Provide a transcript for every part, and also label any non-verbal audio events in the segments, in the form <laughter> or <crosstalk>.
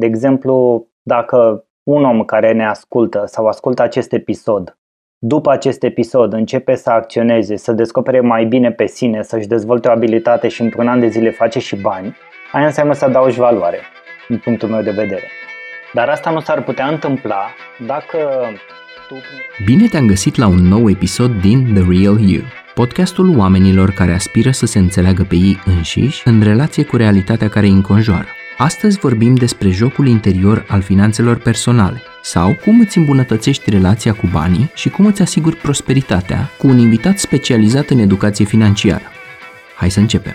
De exemplu, dacă un om care ne ascultă sau ascultă acest episod, după acest episod începe să acționeze, să descopere mai bine pe sine, să-și dezvolte o abilitate și într-un an de zile face și bani, aia înseamnă să adaugi valoare, din punctul meu de vedere. Dar asta nu s-ar putea întâmpla dacă tu... Bine te-am găsit la un nou episod din The Real You, podcastul oamenilor care aspiră să se înțeleagă pe ei înșiși în relație cu realitatea care îi înconjoară. Astăzi vorbim despre jocul interior al finanțelor personale sau cum îți îmbunătățești relația cu banii și cum îți asiguri prosperitatea cu un invitat specializat în educație financiară. Hai să începem!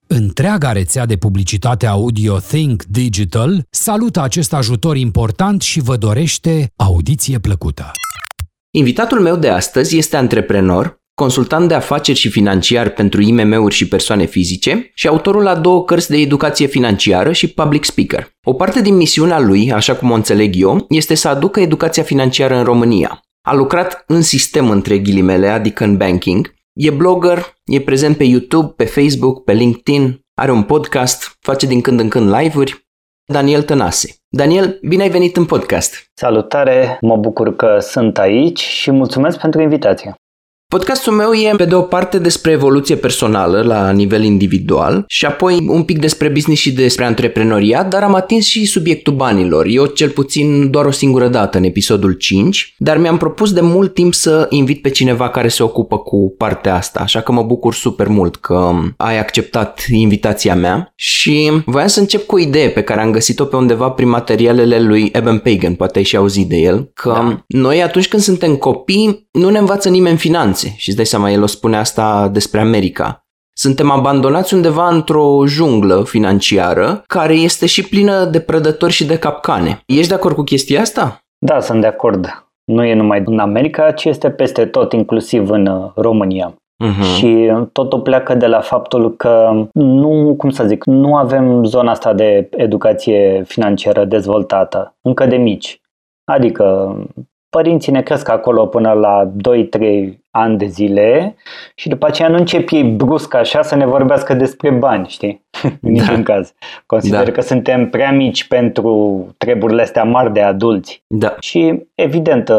Întreaga rețea de publicitate audio Think Digital salută acest ajutor important și vă dorește audiție plăcută. Invitatul meu de astăzi este antreprenor, consultant de afaceri și financiar pentru IMM-uri și persoane fizice și autorul la două cărți de educație financiară și public speaker. O parte din misiunea lui, așa cum o înțeleg eu, este să aducă educația financiară în România. A lucrat în sistem între ghilimele, adică în banking, E blogger, e prezent pe YouTube, pe Facebook, pe LinkedIn, are un podcast, face din când în când live-uri. Daniel Tănase. Daniel, bine ai venit în podcast! Salutare, mă bucur că sunt aici și mulțumesc pentru invitație. Podcastul meu e pe de o parte despre evoluție personală la nivel individual și apoi un pic despre business și despre antreprenoriat, dar am atins și subiectul banilor. Eu cel puțin doar o singură dată în episodul 5, dar mi-am propus de mult timp să invit pe cineva care se ocupă cu partea asta, așa că mă bucur super mult că ai acceptat invitația mea și voiam să încep cu o idee pe care am găsit-o pe undeva prin materialele lui Eben Pagan, poate ai și auzit de el, că da. noi atunci când suntem copii nu ne învață nimeni finanțe finanțe. Și îți dai seama, el o spune asta despre America. Suntem abandonați undeva într-o junglă financiară care este și plină de prădători și de capcane. Ești de acord cu chestia asta? Da, sunt de acord. Nu e numai în America, ci este peste tot, inclusiv în uh, România. Uh-huh. Și totul pleacă de la faptul că nu, cum să zic, nu avem zona asta de educație financiară dezvoltată, încă de mici. Adică părinții ne cresc acolo până la 2-3 ani de zile și după aceea nu încep ei brusc așa să ne vorbească despre bani, știi? <laughs> În da. niciun caz. Consider da. că suntem prea mici pentru treburile astea mari de adulți. Da. Și evident,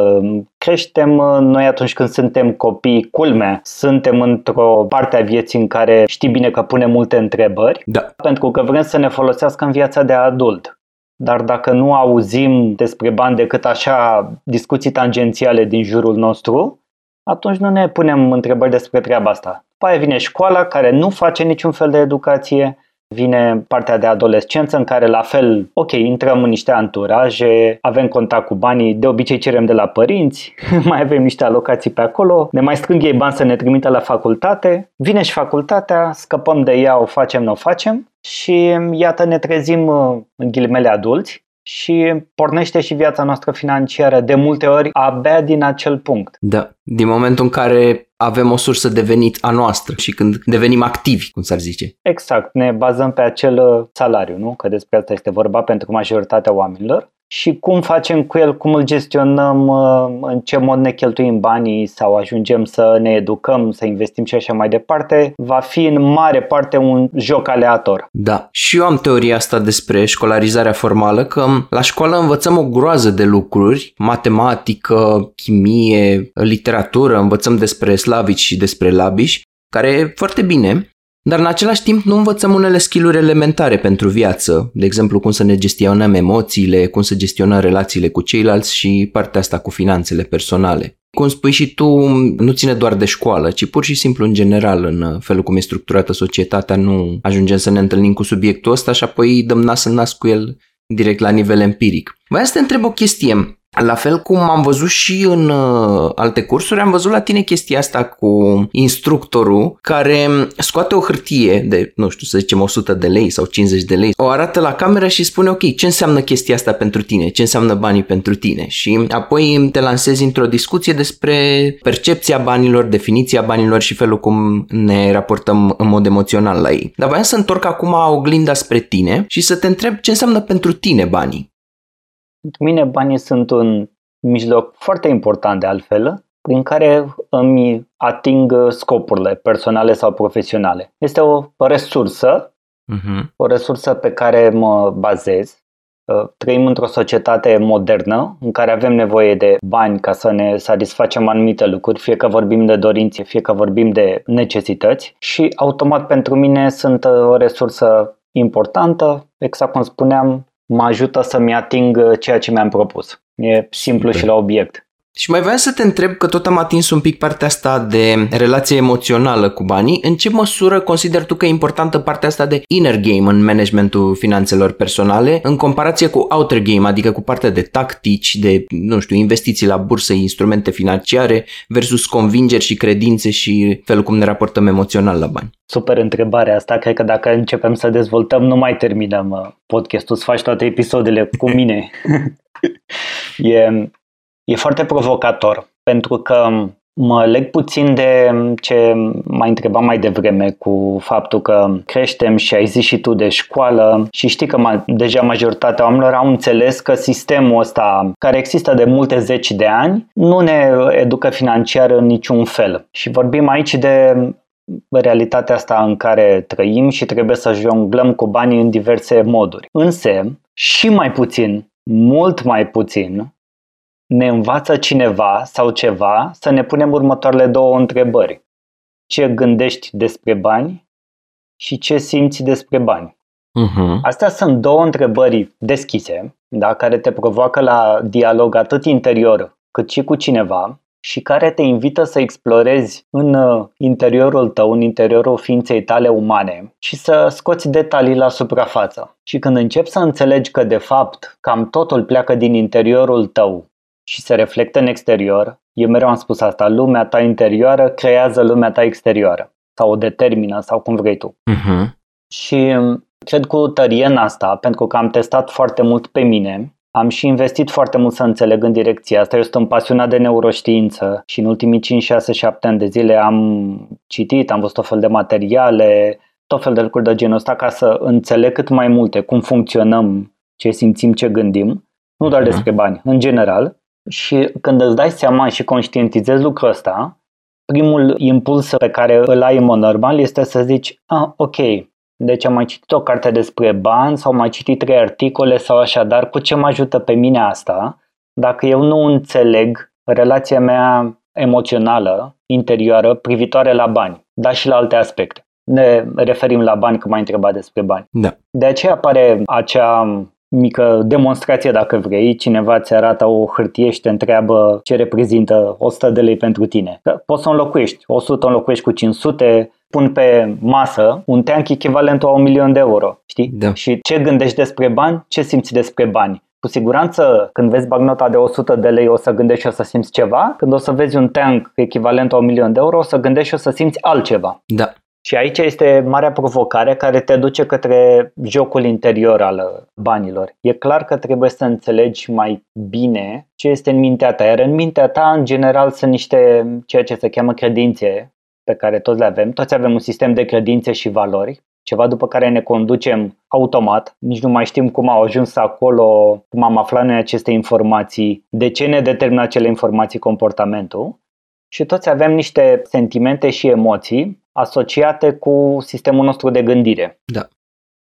creștem noi atunci când suntem copii, culmea, suntem într-o parte a vieții în care știi bine că punem multe întrebări, da. pentru că vrem să ne folosească în viața de adult dar dacă nu auzim despre bani decât așa discuții tangențiale din jurul nostru, atunci nu ne punem întrebări despre treaba asta. După aia vine școala care nu face niciun fel de educație, vine partea de adolescență în care la fel, ok, intrăm în niște anturaje, avem contact cu banii, de obicei cerem de la părinți, <laughs> mai avem niște alocații pe acolo, ne mai strâng ei bani să ne trimită la facultate, vine și facultatea, scăpăm de ea, o facem, nu o facem și iată ne trezim uh, în ghilimele adulți și pornește și viața noastră financiară de multe ori abia din acel punct. Da, din momentul în care avem o sursă de venit a noastră și când devenim activi, cum s-ar zice. Exact, ne bazăm pe acel uh, salariu, nu? Că despre asta este vorba pentru majoritatea oamenilor și cum facem cu el, cum îl gestionăm, uh, în ce mod ne cheltuim banii sau ajungem să ne educăm, să investim și așa mai departe, va fi în mare parte un joc aleator. Da, și eu am teoria asta despre școlarizarea formală, că la școală învățăm o groază de lucruri, matematică, chimie, literatură, învățăm despre slavici și despre labiși, care e foarte bine, dar în același timp nu învățăm unele skill elementare pentru viață, de exemplu cum să ne gestionăm emoțiile, cum să gestionăm relațiile cu ceilalți și partea asta cu finanțele personale. Cum spui și tu, nu ține doar de școală, ci pur și simplu în general, în felul cum e structurată societatea, nu ajungem să ne întâlnim cu subiectul ăsta și apoi dăm nas în nas cu el direct la nivel empiric. Vreau să te întreb o chestie. La fel cum am văzut și în uh, alte cursuri, am văzut la tine chestia asta cu instructorul care scoate o hârtie de, nu știu, să zicem 100 de lei sau 50 de lei, o arată la cameră și spune ok, ce înseamnă chestia asta pentru tine, ce înseamnă banii pentru tine și apoi te lansezi într-o discuție despre percepția banilor, definiția banilor și felul cum ne raportăm în mod emoțional la ei. Dar voiam să întorc acum oglinda spre tine și să te întreb ce înseamnă pentru tine banii. Pentru mine banii sunt un mijloc foarte important de altfel, prin care îmi ating scopurile personale sau profesionale. Este o resursă, uh-huh. o resursă pe care mă bazez. Uh, trăim într-o societate modernă în care avem nevoie de bani ca să ne satisfacem anumite lucruri, fie că vorbim de dorințe, fie că vorbim de necesități și automat pentru mine sunt uh, o resursă importantă, exact cum spuneam, mă ajută să-mi ating uh, ceea ce mi-am propus. E simplu Super. și la obiect. Și mai vreau să te întreb că tot am atins un pic partea asta de relație emoțională cu banii. În ce măsură consider tu că e importantă partea asta de inner game în managementul finanțelor personale în comparație cu outer game, adică cu partea de tactici, de, nu știu, investiții la bursă, instrumente financiare versus convingeri și credințe și felul cum ne raportăm emoțional la bani? Super întrebarea asta. Cred că dacă începem să dezvoltăm, nu mai terminăm uh, podcastul, să faci toate episoadele cu mine. <laughs> e, E foarte provocator, pentru că mă leg puțin de ce m-ai întrebat mai devreme cu faptul că creștem și ai zis și tu de școală și știi că ma, deja majoritatea oamenilor au înțeles că sistemul ăsta, care există de multe zeci de ani, nu ne educă financiar în niciun fel. Și vorbim aici de realitatea asta în care trăim și trebuie să jonglăm cu banii în diverse moduri. Însă, și mai puțin, mult mai puțin, ne învață cineva sau ceva să ne punem următoarele două întrebări. Ce gândești despre bani și ce simți despre bani? Uh-huh. Astea sunt două întrebări deschise, da, care te provoacă la dialog atât interior cât și cu cineva și care te invită să explorezi în uh, interiorul tău, în interiorul ființei tale umane și să scoți detalii la suprafață. Și când începi să înțelegi că de fapt cam totul pleacă din interiorul tău și se reflectă în exterior, eu mereu am spus asta, lumea ta interioară creează lumea ta exterioară sau o determină sau cum vrei tu. Uh-huh. Și um, cred cu tărie în asta, pentru că am testat foarte mult pe mine, am și investit foarte mult să înțeleg în direcția asta. Eu sunt pasionat de neuroștiință și în ultimii 5, 6, 7 ani de zile am citit, am văzut tot fel de materiale, tot fel de lucruri de genul ăsta ca să înțeleg cât mai multe cum funcționăm, ce simțim, ce gândim, nu doar uh-huh. despre bani, în general. Și când îți dai seama și conștientizezi lucrul ăsta, primul impuls pe care îl ai în mod normal este să zici, ah, ok, deci am mai citit o carte despre bani sau am mai citit trei articole sau așa, dar cu ce mă ajută pe mine asta dacă eu nu înțeleg relația mea emoțională, interioară, privitoare la bani, dar și la alte aspecte. Ne referim la bani, că m-ai întrebat despre bani. Da. De aceea apare acea mică demonstrație dacă vrei, cineva ți arată o hârtie și te întreabă ce reprezintă 100 de lei pentru tine. Poți să înlocuiești, 100 înlocuiești cu 500, pun pe masă un teanc echivalent a un milion de euro, știi? Da. Și ce gândești despre bani, ce simți despre bani. Cu siguranță, când vezi bagnota de 100 de lei, o să gândești și o să simți ceva. Când o să vezi un tank echivalent a un milion de euro, o să gândești și o să simți altceva. Da. Și aici este marea provocare care te duce către jocul interior al banilor. E clar că trebuie să înțelegi mai bine ce este în mintea ta, iar în mintea ta, în general, sunt niște ceea ce se cheamă credințe pe care toți le avem. Toți avem un sistem de credințe și valori, ceva după care ne conducem automat, nici nu mai știm cum au ajuns acolo, cum am aflat noi aceste informații, de ce ne determină acele informații comportamentul. Și toți avem niște sentimente și emoții asociate cu sistemul nostru de gândire. Da.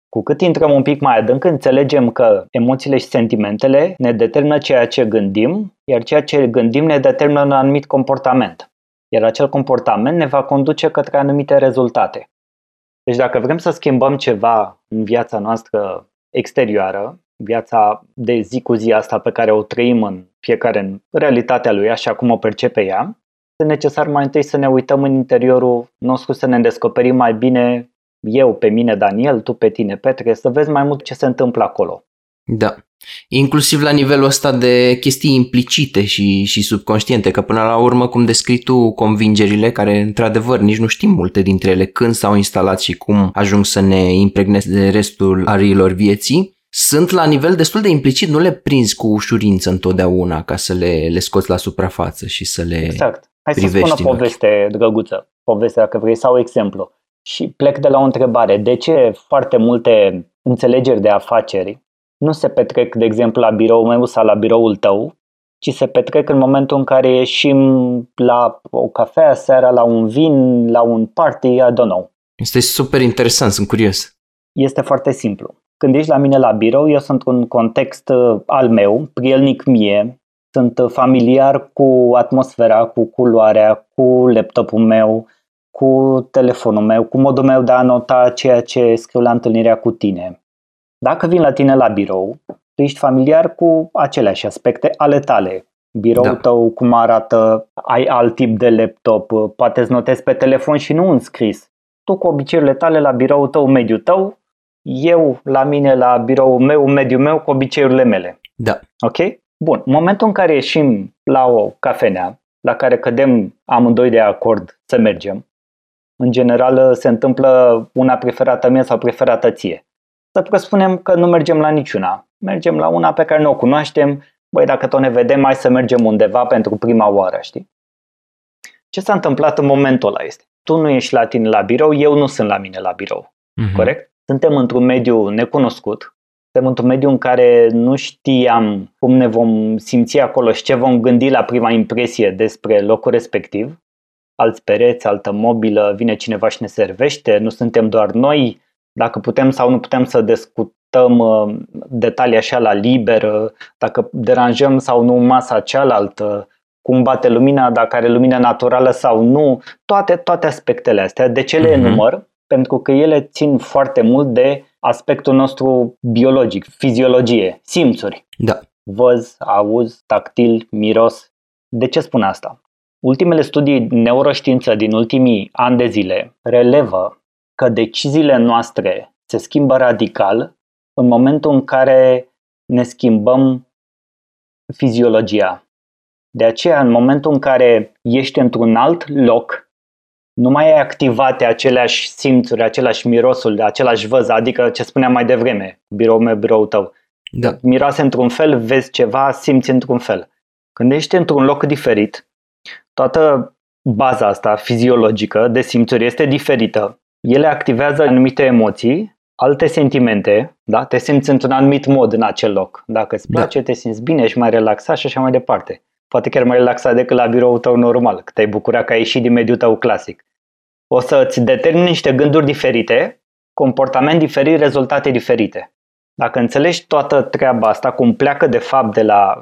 Cu cât intrăm un pic mai adânc, înțelegem că emoțiile și sentimentele ne determină ceea ce gândim, iar ceea ce gândim ne determină un anumit comportament. Iar acel comportament ne va conduce către anumite rezultate. Deci dacă vrem să schimbăm ceva în viața noastră exterioară, viața de zi cu zi asta pe care o trăim în fiecare în realitatea lui, așa cum o percepe ea, este necesar mai întâi să ne uităm în interiorul nostru, să ne descoperim mai bine eu pe mine, Daniel, tu pe tine, Petre, să vezi mai mult ce se întâmplă acolo. Da. Inclusiv la nivelul ăsta de chestii implicite și, și subconștiente, că până la urmă, cum descrii tu convingerile, care într-adevăr nici nu știm multe dintre ele, când s-au instalat și cum ajung să ne impregneze de restul ariilor vieții, sunt la nivel destul de implicit, nu le prinzi cu ușurință întotdeauna ca să le, le scoți la suprafață și să le Exact. Hai să spun o poveste drăguță, poveste dacă vrei, sau exemplu. Și plec de la o întrebare. De ce foarte multe înțelegeri de afaceri nu se petrec, de exemplu, la biroul meu sau la biroul tău, ci se petrec în momentul în care ieșim la o cafea seara, la un vin, la un party, I don't know. Este super interesant, sunt curios. Este foarte simplu. Când ești la mine la birou, eu sunt un context uh, al meu, prielnic mie, sunt uh, familiar cu atmosfera, cu culoarea, cu laptopul meu, cu telefonul meu, cu modul meu de a nota ceea ce scriu la întâlnirea cu tine. Dacă vin la tine la birou, tu ești familiar cu aceleași aspecte ale tale. Biroul da. tău, cum arată, ai alt tip de laptop, poate îți notezi pe telefon și nu în scris. Tu cu obiceiurile tale la biroul tău, mediul tău, eu la mine la biroul meu, mediul meu, cu obiceiurile mele. Da. Ok? Bun. În momentul în care ieșim la o cafenea, la care cădem amândoi de acord să mergem, în general se întâmplă una preferată mie sau preferată ție să presupunem că nu mergem la niciuna. Mergem la una pe care nu o cunoaștem, băi, dacă tot ne vedem, mai să mergem undeva pentru prima oară, știi? Ce s-a întâmplat în momentul ăla este, tu nu ești la tine la birou, eu nu sunt la mine la birou, uh-huh. corect? Suntem într-un mediu necunoscut, suntem într-un mediu în care nu știam cum ne vom simți acolo și ce vom gândi la prima impresie despre locul respectiv. Alți pereți, altă mobilă, vine cineva și ne servește, nu suntem doar noi, dacă putem sau nu putem să discutăm uh, detalii așa la liber, dacă deranjăm sau nu masa cealaltă, cum bate lumina, dacă are lumină naturală sau nu, toate, toate aspectele astea. De ce le uh-huh. enumăr? Pentru că ele țin foarte mult de aspectul nostru biologic, fiziologie, simțuri. Da. Văz, auz, tactil, miros. De ce spun asta? Ultimele studii neuroștiință din ultimii ani de zile relevă că deciziile noastre se schimbă radical în momentul în care ne schimbăm fiziologia. De aceea, în momentul în care ești într-un alt loc, nu mai ai activate aceleași simțuri, același mirosul, același văz, adică ce spuneam mai devreme, birou meu, birou tău. Da. Miroase într-un fel, vezi ceva, simți într-un fel. Când ești într-un loc diferit, toată baza asta fiziologică de simțuri este diferită ele activează anumite emoții, alte sentimente, da? te simți într-un anumit mod în acel loc. Dacă îți da. place, da. te simți bine, ești mai relaxat și așa mai departe. Poate chiar mai relaxat decât la biroul tău normal, că te-ai bucurat că ai ieșit din mediul tău clasic. O să îți determini niște gânduri diferite, comportament diferit, rezultate diferite. Dacă înțelegi toată treaba asta, cum pleacă de fapt de la,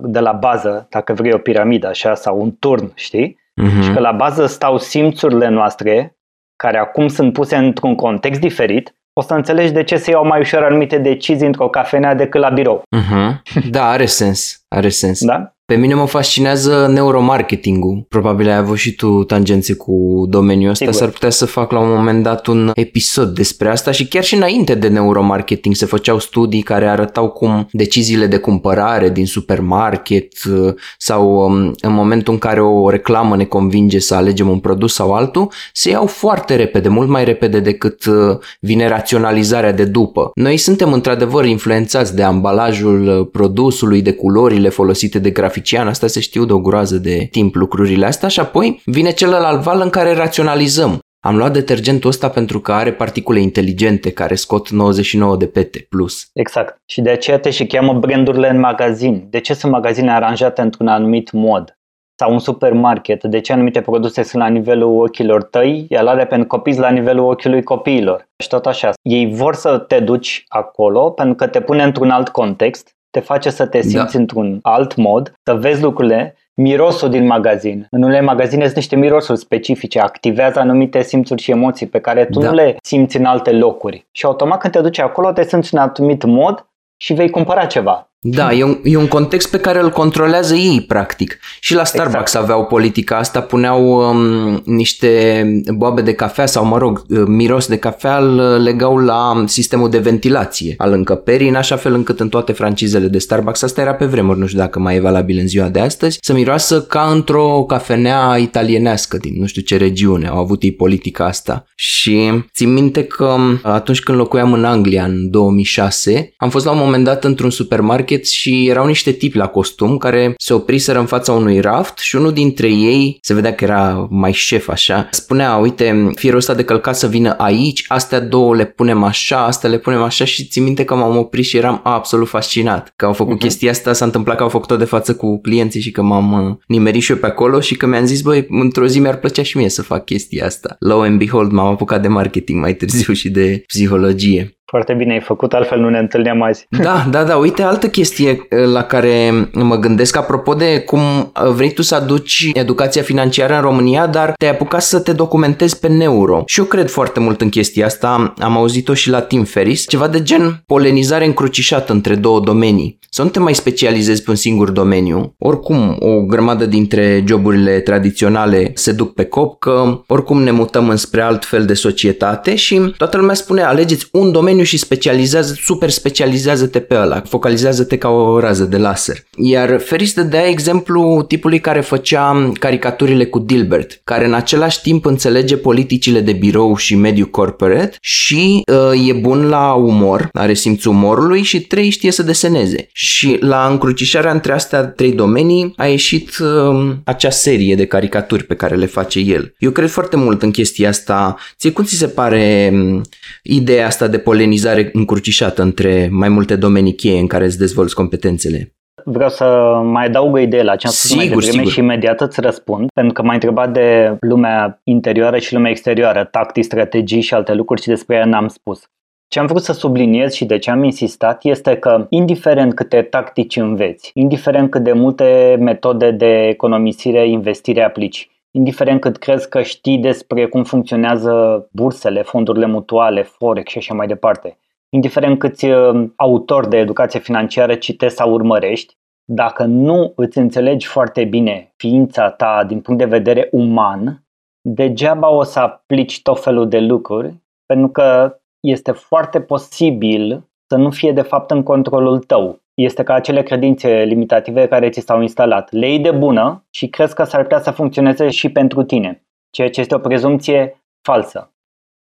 de la bază, dacă vrei o piramidă așa, sau un turn, știi? Uh-huh. Și că la bază stau simțurile noastre, care acum sunt puse într-un context diferit, o să înțelegi de ce se iau mai ușor anumite decizii într-o cafenea decât la birou. Uh-huh. Da, are sens. Are sens. Da? Pe mine mă fascinează neuromarketingul. Probabil ai avut și tu tangențe cu domeniul ăsta. Sigur. S-ar putea să fac la un moment dat un episod despre asta și chiar și înainte de neuromarketing se făceau studii care arătau cum deciziile de cumpărare din supermarket uh, sau um, în momentul în care o reclamă ne convinge să alegem un produs sau altul, se iau foarte repede, mult mai repede decât uh, vine raționalizarea de după. Noi suntem într-adevăr influențați de ambalajul uh, produsului, de culorile folosite de grafic grafician, asta se știu de o groază de timp lucrurile astea și apoi vine celălalt val în care raționalizăm. Am luat detergentul ăsta pentru că are particule inteligente care scot 99 de pete plus. Exact. Și de aceea te și cheamă brandurile în magazin. De ce sunt magazine aranjate într-un anumit mod? Sau un supermarket, de ce anumite produse sunt la nivelul ochilor tăi, iar ale pentru copii la nivelul ochiului copiilor. Și tot așa. Ei vor să te duci acolo pentru că te pune într-un alt context te face să te simți da. într-un alt mod, să vezi lucrurile, mirosul din magazin. În unele magazine sunt niște mirosuri specifice, activează anumite simțuri și emoții pe care tu da. nu le simți în alte locuri. Și automat când te duci acolo te simți în anumit mod și vei cumpăra ceva. Da, e un, e un context pe care îl controlează ei, practic. Și la Starbucks exact. aveau politica asta, puneau um, niște boabe de cafea sau, mă rog, uh, miros de cafea, îl legau la sistemul de ventilație al încăperii, în așa fel încât în toate francizele de Starbucks, asta era pe vremuri, nu știu dacă mai e valabil în ziua de astăzi, să miroasă ca într-o cafenea italienească din nu știu ce regiune. Au avut ei politica asta. Și țin minte că um, atunci când locuiam în Anglia, în 2006, am fost la un moment dat într-un supermarket supermarket și erau niște tipi la costum care se opriseră în fața unui raft și unul dintre ei, se vedea că era mai șef așa, spunea, uite, firul ăsta de călcat să vină aici, astea două le punem așa, astea le punem așa și țin minte că m-am oprit și eram absolut fascinat că au făcut uh-huh. chestia asta, s-a întâmplat că au făcut-o de față cu clienții și că m-am uh, nimerit și eu pe acolo și că mi-am zis, băi, într-o zi mi-ar plăcea și mie să fac chestia asta. Lo and behold, m-am apucat de marketing mai târziu și de psihologie. Foarte bine ai făcut, altfel nu ne întâlneam azi. Da, da, da. Uite, altă chestie eh, la care mă gândesc apropo de cum eh, vrei tu să aduci educația financiară în România, dar te-ai apucat să te documentezi pe neuro. Și eu cred foarte mult în chestia asta, am auzit-o și la Tim Ferris, ceva de gen polenizare încrucișată între două domenii. Să nu te mai specializezi pe un singur domeniu. Oricum, o grămadă dintre joburile tradiționale se duc pe cop, că oricum ne mutăm înspre alt fel de societate și toată lumea spune alegeți un domeniu domeniu și specializează, super specializează-te pe ăla, focalizează-te ca o rază de laser. Iar Ferris dădea exemplu tipului care făcea caricaturile cu Dilbert, care în același timp înțelege politicile de birou și mediu corporate și uh, e bun la umor, are simțul umorului și trei știe să deseneze. Și la încrucișarea între astea trei domenii a ieșit uh, acea serie de caricaturi pe care le face el. Eu cred foarte mult în chestia asta. Ție cum ți se pare um, ideea asta de polen polenizare încrucișată între mai multe domenii cheie în care îți dezvolți competențele. Vreau să mai adaug o idee la ce am spus sigur, mai devreme sigur. și imediat îți răspund, pentru că m-ai întrebat de lumea interioară și lumea exterioară, tactici, strategii și alte lucruri și despre ea n-am spus. Ce am vrut să subliniez și de ce am insistat este că, indiferent câte tactici înveți, indiferent cât de multe metode de economisire, investire aplici, indiferent cât crezi că știi despre cum funcționează bursele, fondurile mutuale, forex și așa mai departe, indiferent câți uh, autori de educație financiară citești sau urmărești, dacă nu îți înțelegi foarte bine ființa ta din punct de vedere uman, degeaba o să aplici tot felul de lucruri, pentru că este foarte posibil să nu fie de fapt în controlul tău este ca acele credințe limitative care ți s-au instalat. Le iei de bună și crezi că s-ar putea să funcționeze și pentru tine, ceea ce este o prezumție falsă.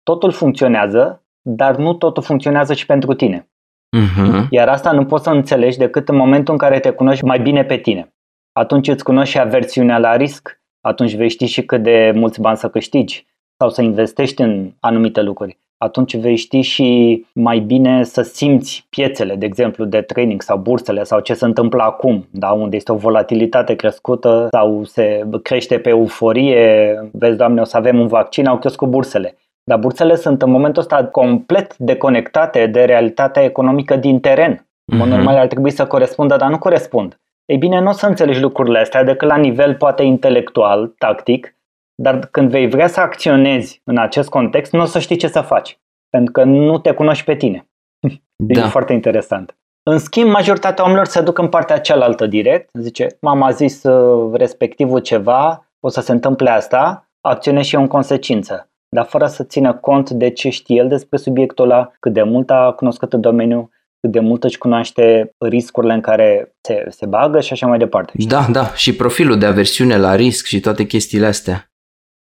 Totul funcționează, dar nu totul funcționează și pentru tine. Uh-huh. Iar asta nu poți să înțelegi decât în momentul în care te cunoști mai bine pe tine. Atunci îți cunoști și aversiunea la risc, atunci vei ști și cât de mulți bani să câștigi sau să investești în anumite lucruri atunci vei ști și mai bine să simți piețele, de exemplu, de training sau bursele sau ce se întâmplă acum, da? unde este o volatilitate crescută sau se crește pe euforie, vezi, Doamne, o să avem un vaccin, au crescut bursele. Dar bursele sunt în momentul ăsta complet deconectate de realitatea economică din teren. În mod mhm. normal ar trebui să corespundă, dar nu corespund. Ei bine, nu o să înțelegi lucrurile astea decât la nivel poate intelectual, tactic, dar când vei vrea să acționezi în acest context, nu o să știi ce să faci, pentru că nu te cunoști pe tine. <laughs> Da. E foarte interesant. În schimb, majoritatea oamenilor se duc în partea cealaltă direct, zice, mama a zis uh, respectivul ceva, o să se întâmple asta, acționez și eu în consecință, dar fără să țină cont de ce știe el despre subiectul ăla, cât de mult a cunoscut în domeniu, cât de mult își cunoaște riscurile în care se, se bagă și așa mai departe. Da, da, și profilul de aversiune la risc și toate chestiile astea.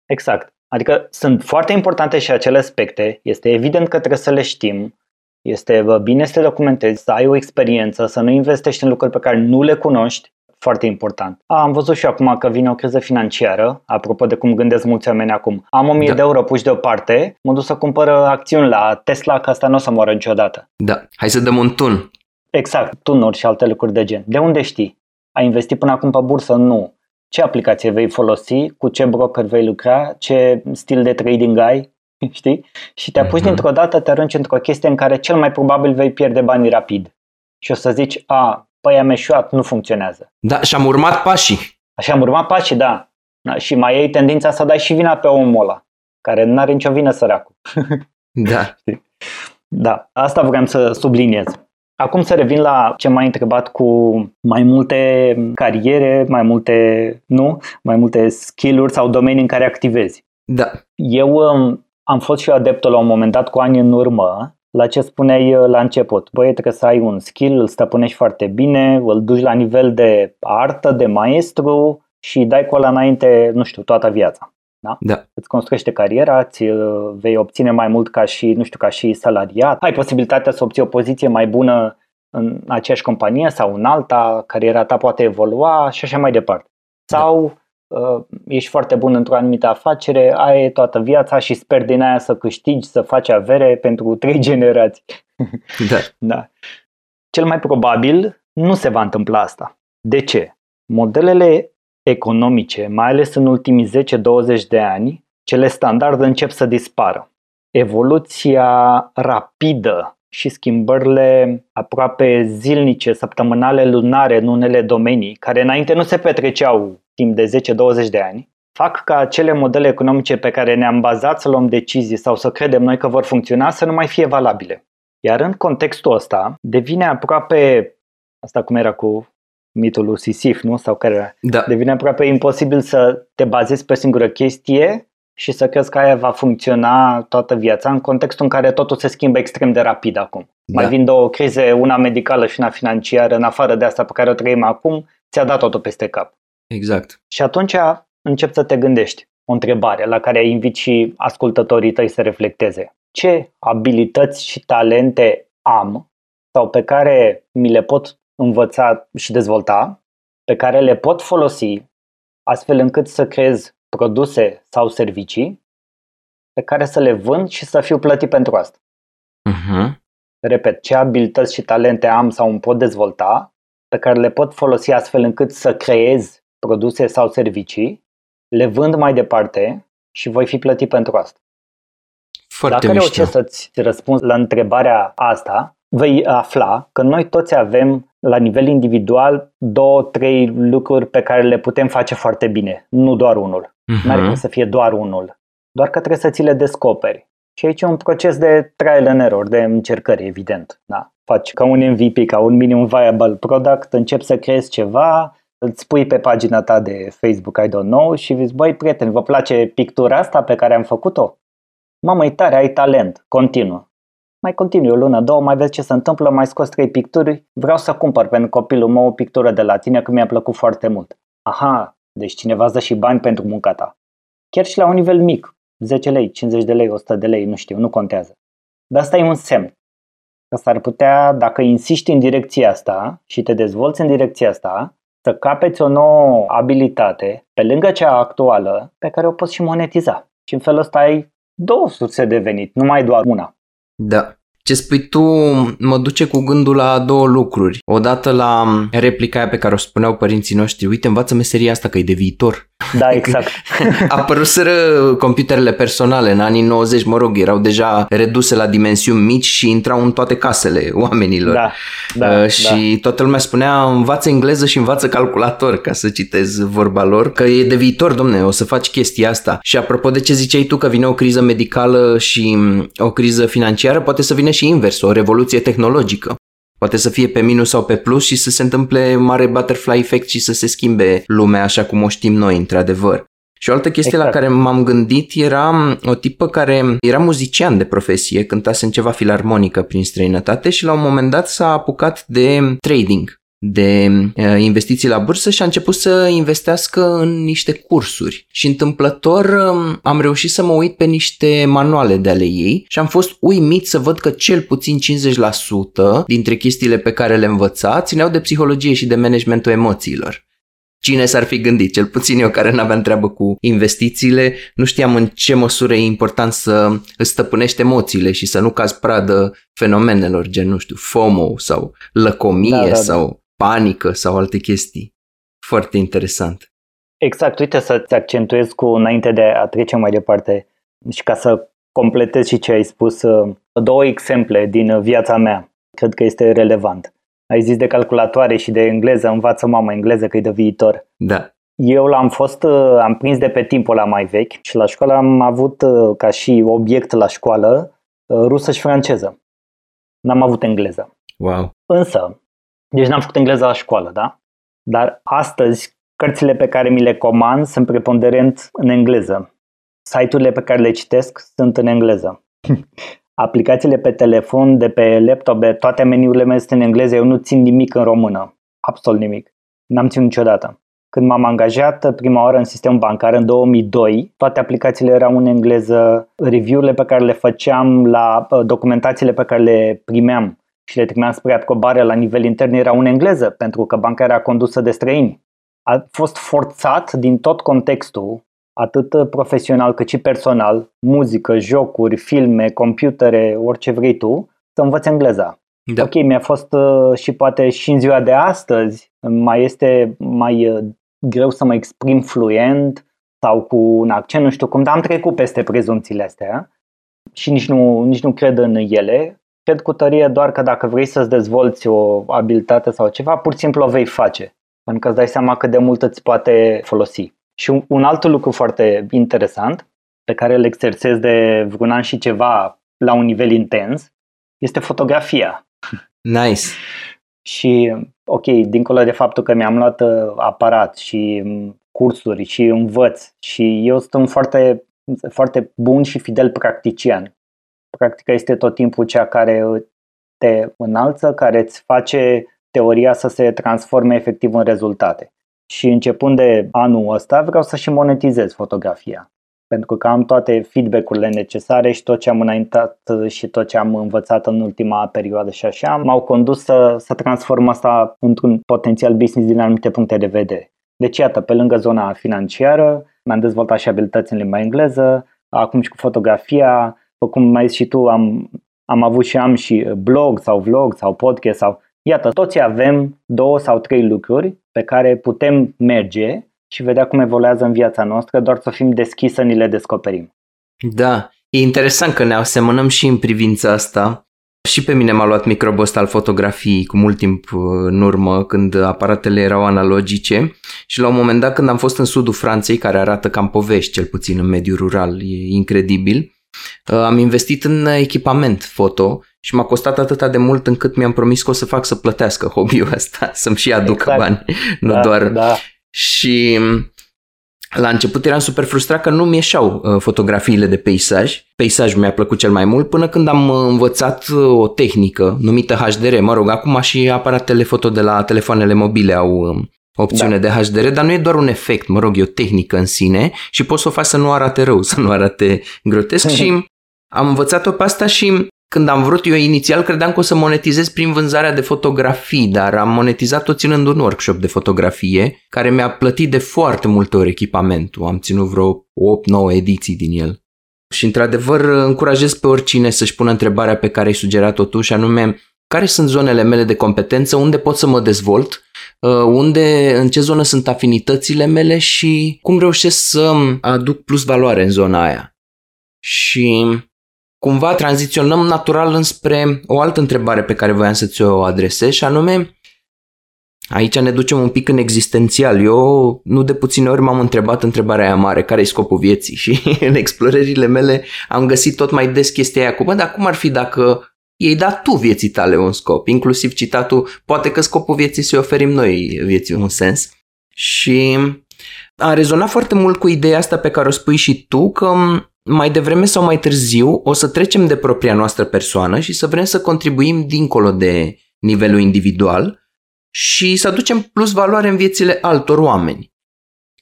Exact. Adică sunt foarte importante și acele aspecte, este evident că trebuie să le știm, este bine să te documentezi, să ai o experiență, să nu investești în lucruri pe care nu le cunoști, foarte important. Am văzut și acum că vine o criză financiară, apropo de cum gândesc mulți oameni acum. Am 1000 da. de euro puși deoparte, mă duc să cumpăr acțiuni la Tesla, că asta nu o să moară niciodată. Da, hai să dăm un tun. Exact, tunuri și alte lucruri de gen. De unde știi? Ai investit până acum pe bursă? Nu ce aplicație vei folosi, cu ce broker vei lucra, ce stil de trading ai, <laughs> știi? Și te apuci uh-huh. dintr-o dată, te arunci într-o chestie în care cel mai probabil vei pierde banii rapid. Și o să zici, a, păi am eșuat, nu funcționează. Da, și am urmat pașii. Așa am urmat pașii, da. da și mai ai tendința să dai și vina pe omul ăla, care nu are nicio vină săracul. <laughs> Da. da, asta vreau să subliniez. Acum să revin la ce m-ai întrebat cu mai multe cariere, mai multe, nu, mai multe skill-uri sau domenii în care activezi. Da. Eu um, am fost și eu adeptul la un moment dat cu ani în urmă la ce spuneai uh, la început. Băi, trebuie să ai un skill, îl stăpânești foarte bine, îl duci la nivel de artă, de maestru și dai cu ăla înainte, nu știu, toată viața. Da? da. Îți construiește cariera, îți uh, vei obține mai mult ca și, nu știu, ca și salariat. Ai posibilitatea să obții o poziție mai bună în aceeași companie sau în alta, cariera ta poate evolua și așa mai departe. Da. Sau uh, ești foarte bun într-o anumită afacere, ai toată viața și sper din aia să câștigi, să faci avere pentru trei <laughs> generații. Da. da. Cel mai probabil nu se va întâmpla asta. De ce? Modelele economice, mai ales în ultimii 10-20 de ani, cele standard încep să dispară. Evoluția rapidă și schimbările aproape zilnice, săptămânale, lunare în unele domenii, care înainte nu se petreceau timp de 10-20 de ani, fac ca acele modele economice pe care ne-am bazat să luăm decizii sau să credem noi că vor funcționa să nu mai fie valabile. Iar în contextul ăsta devine aproape, asta cum era cu mitul lui Sisif, nu? Sau care da. devine aproape imposibil să te bazezi pe o singură chestie și să crezi că aia va funcționa toată viața în contextul în care totul se schimbă extrem de rapid acum. Da. Mai vin două crize, una medicală și una financiară, în afară de asta pe care o trăim acum, ți-a dat totul peste cap. Exact. Și atunci începi să te gândești o întrebare la care invit și ascultătorii tăi să reflecteze. Ce abilități și talente am sau pe care mi le pot învăța și dezvolta, pe care le pot folosi astfel încât să creez produse sau servicii pe care să le vând și să fiu plătit pentru asta. Uh-huh. Repet, ce abilități și talente am sau îmi pot dezvolta pe care le pot folosi astfel încât să creez produse sau servicii, le vând mai departe și voi fi plătit pentru asta. Foarte Dacă mișto. reușesc să-ți răspuns la întrebarea asta, vei afla că noi toți avem la nivel individual două, trei lucruri pe care le putem face foarte bine, nu doar unul. Uh-huh. Nu are cum să fie doar unul, doar că trebuie să ți le descoperi. Și aici e un proces de trial and error, de încercări, evident. Da? Faci ca un MVP, ca un minimum viable product, începi să creezi ceva, îți pui pe pagina ta de Facebook, I don't know, și zici, băi, prieteni, vă place pictura asta pe care am făcut-o? Mamă, e tare, ai talent, continuă mai continui o lună, două, mai vezi ce se întâmplă, mai scos trei picturi, vreau să cumpăr pentru copilul meu o pictură de la tine că mi-a plăcut foarte mult. Aha, deci cineva îți dă și bani pentru munca ta. Chiar și la un nivel mic, 10 lei, 50 de lei, 100 de lei, nu știu, nu contează. Dar asta e un semn. Că s-ar putea, dacă insiști în direcția asta și te dezvolți în direcția asta, să capeți o nouă abilitate pe lângă cea actuală pe care o poți și monetiza. Și în felul ăsta ai două surse de venit, nu mai doar una. Da. Ce spui tu mă duce cu gândul la două lucruri. Odată la replica aia pe care o spuneau părinții noștri, uite, învață meseria asta că e de viitor. Da, exact. <laughs> Apăruseră computerele personale în anii 90, mă rog, erau deja reduse la dimensiuni mici și intrau în toate casele oamenilor. Da, da, uh, și da. toată lumea spunea, învață engleză și învață calculator, ca să citez vorba lor, că e de viitor, domne, o să faci chestia asta. Și apropo de ce ziceai tu, că vine o criză medicală și o criză financiară, poate să vină și invers, o revoluție tehnologică. Poate să fie pe minus sau pe plus și să se întâmple mare butterfly effect și să se schimbe lumea așa cum o știm noi, într-adevăr. Și o altă chestie exact. la care m-am gândit era o tipă care era muzician de profesie, cântase în ceva filarmonică prin străinătate și la un moment dat s-a apucat de trading de uh, investiții la bursă și a început să investească în niște cursuri. Și întâmplător um, am reușit să mă uit pe niște manuale de ale ei și am fost uimit să văd că cel puțin 50% dintre chestiile pe care le învăța țineau de psihologie și de managementul emoțiilor. Cine s-ar fi gândit? Cel puțin eu care n-aveam treabă cu investițiile, nu știam în ce măsură e important să îți stăpânești emoțiile și să nu cazi pradă fenomenelor gen, nu știu, FOMO sau lăcomie da, da, da. sau panică sau alte chestii. Foarte interesant. Exact, uite să-ți accentuez cu înainte de a trece mai departe și ca să completez și ce ai spus, uh, două exemple din viața mea, cred că este relevant. Ai zis de calculatoare și de engleză, învață mama engleză că e de viitor. Da. Eu l-am fost, uh, am prins de pe timpul la mai vechi și la școală am avut uh, ca și obiect la școală rusă și franceză. N-am avut engleză. Wow. Însă, deci n-am făcut engleză la școală, da? Dar astăzi, cărțile pe care mi le comand sunt preponderent în engleză. Site-urile pe care le citesc sunt în engleză. <laughs> Aplicațiile pe telefon, de pe laptop, de toate meniurile mele sunt în engleză, eu nu țin nimic în română. Absolut nimic. N-am ținut niciodată. Când m-am angajat prima oară în sistemul bancar în 2002, toate aplicațiile erau în engleză, review-urile pe care le făceam la uh, documentațiile pe care le primeam și le trimeam spre aprobare la nivel intern erau în engleză, pentru că banca era condusă de străini. A fost forțat din tot contextul, atât profesional cât și personal, muzică, jocuri, filme, computere, orice vrei tu, să învăț engleza. Da. Ok, mi-a fost uh, și poate și în ziua de astăzi mai este mai uh, greu să mă exprim fluent sau cu un accent, nu știu cum, dar am trecut peste prezumțiile astea și nici nu, nici nu cred în ele. Cred cu tărie doar că dacă vrei să-ți dezvolți o abilitate sau ceva, pur și simplu o vei face, pentru că îți dai seama cât de mult îți poate folosi. Și un, un alt lucru foarte interesant, pe care îl exersez de vreun an și ceva la un nivel intens, este fotografia. Nice. Și, ok, dincolo de faptul că mi-am luat uh, aparat și mm, cursuri și învăț și eu sunt foarte, foarte bun și fidel practician. Practica este tot timpul cea care te înalță, care îți face teoria să se transforme efectiv în rezultate. Și începând de anul ăsta vreau să și monetizez fotografia pentru că am toate feedback-urile necesare și tot ce am înaintat și tot ce am învățat în ultima perioadă și așa m-au condus să, să transform asta într-un potențial business din anumite puncte de vedere. Deci, iată, pe lângă zona financiară, mi-am dezvoltat și abilități în limba engleză, acum și cu fotografia, cum mai zis și tu, am, am avut și am și blog sau vlog sau podcast sau... Iată, toți avem două sau trei lucruri pe care putem merge și vedea cum evoluează în viața noastră, doar să fim deschiși să ni le descoperim. Da, e interesant că ne asemănăm și în privința asta. Și pe mine m-a luat microbul ăsta al fotografiei cu mult timp uh, în urmă, când aparatele erau analogice și la un moment dat când am fost în sudul Franței, care arată cam povești, cel puțin în mediul rural, e incredibil, uh, am investit în echipament foto și m-a costat atâta de mult încât mi-am promis că o să fac să plătească hobby-ul ăsta, <laughs> să-mi și aducă exact. bani, nu da, doar da. Și mm, la început eram super frustrat că nu mi ieșeau uh, fotografiile de peisaj. Peisajul mi-a plăcut cel mai mult până când am uh, învățat uh, o tehnică numită HDR. Mă rog, acum și aparatele foto de la telefoanele mobile au um, opțiune da. de HDR, dar nu e doar un efect, mă rog, e o tehnică în sine și poți să o faci să nu arate rău, <laughs> să nu arate grotesc și am învățat-o pe asta și când am vrut, eu inițial credeam că o să monetizez prin vânzarea de fotografii, dar am monetizat-o ținând un workshop de fotografie, care mi-a plătit de foarte multe ori echipamentul. Am ținut vreo 8-9 ediții din el. Și într-adevăr încurajez pe oricine să-și pună întrebarea pe care ai sugerat-o tu și anume care sunt zonele mele de competență, unde pot să mă dezvolt, uh, unde, în ce zonă sunt afinitățile mele și cum reușesc să aduc plus valoare în zona aia. Și cumva tranziționăm natural înspre o altă întrebare pe care voiam să ți-o adresez și anume Aici ne ducem un pic în existențial. Eu nu de puține ori m-am întrebat întrebarea aia mare, care e scopul vieții? <laughs> Și în explorările mele am găsit tot mai des chestia aia cu, bă, dar cum ar fi dacă ei dat tu vieții tale un scop? Inclusiv citatul, poate că scopul vieții să oferim noi vieții un sens. Și a rezonat foarte mult cu ideea asta pe care o spui și tu, că mai devreme sau mai târziu o să trecem de propria noastră persoană și să vrem să contribuim dincolo de nivelul individual și să aducem plus valoare în viețile altor oameni.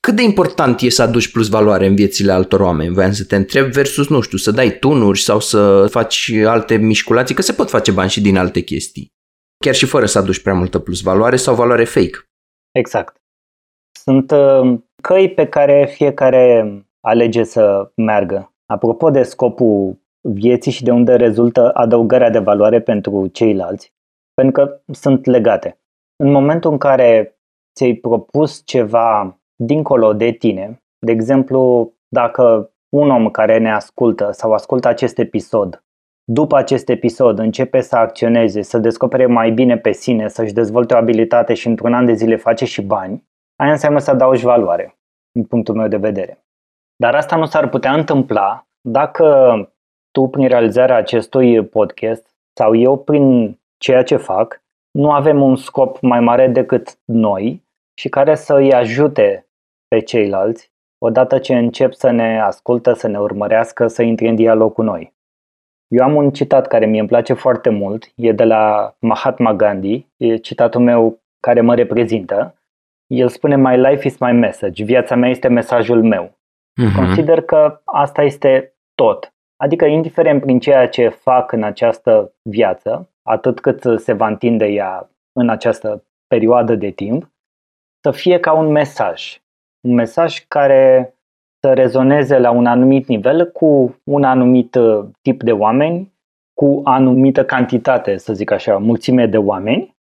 Cât de important e să aduci plus valoare în viețile altor oameni? Voiam să te întreb versus, nu știu, să dai tunuri sau să faci alte mișculații, că se pot face bani și din alte chestii. Chiar și fără să aduci prea multă plus valoare sau valoare fake. Exact. Sunt uh, căi pe care fiecare alege să meargă. Apropo de scopul vieții și de unde rezultă adăugarea de valoare pentru ceilalți, pentru că sunt legate. În momentul în care ți-ai propus ceva dincolo de tine, de exemplu, dacă un om care ne ascultă sau ascultă acest episod, după acest episod începe să acționeze, să descopere mai bine pe sine, să-și dezvolte o abilitate și într-un an de zile face și bani, aia înseamnă să adaugi valoare, din punctul meu de vedere. Dar asta nu s-ar putea întâmpla dacă tu, prin realizarea acestui podcast, sau eu, prin ceea ce fac, nu avem un scop mai mare decât noi și care să îi ajute pe ceilalți odată ce încep să ne ascultă, să ne urmărească, să intre în dialog cu noi. Eu am un citat care mie îmi place foarte mult, e de la Mahatma Gandhi, e citatul meu care mă reprezintă. El spune My life is my message, viața mea este mesajul meu. Uh-huh. Consider că asta este tot. Adică indiferent prin ceea ce fac în această viață, atât cât se va întinde ea în această perioadă de timp, să fie ca un mesaj. Un mesaj care să rezoneze la un anumit nivel cu un anumit uh, tip de oameni, cu anumită cantitate, să zic așa, mulțime de oameni,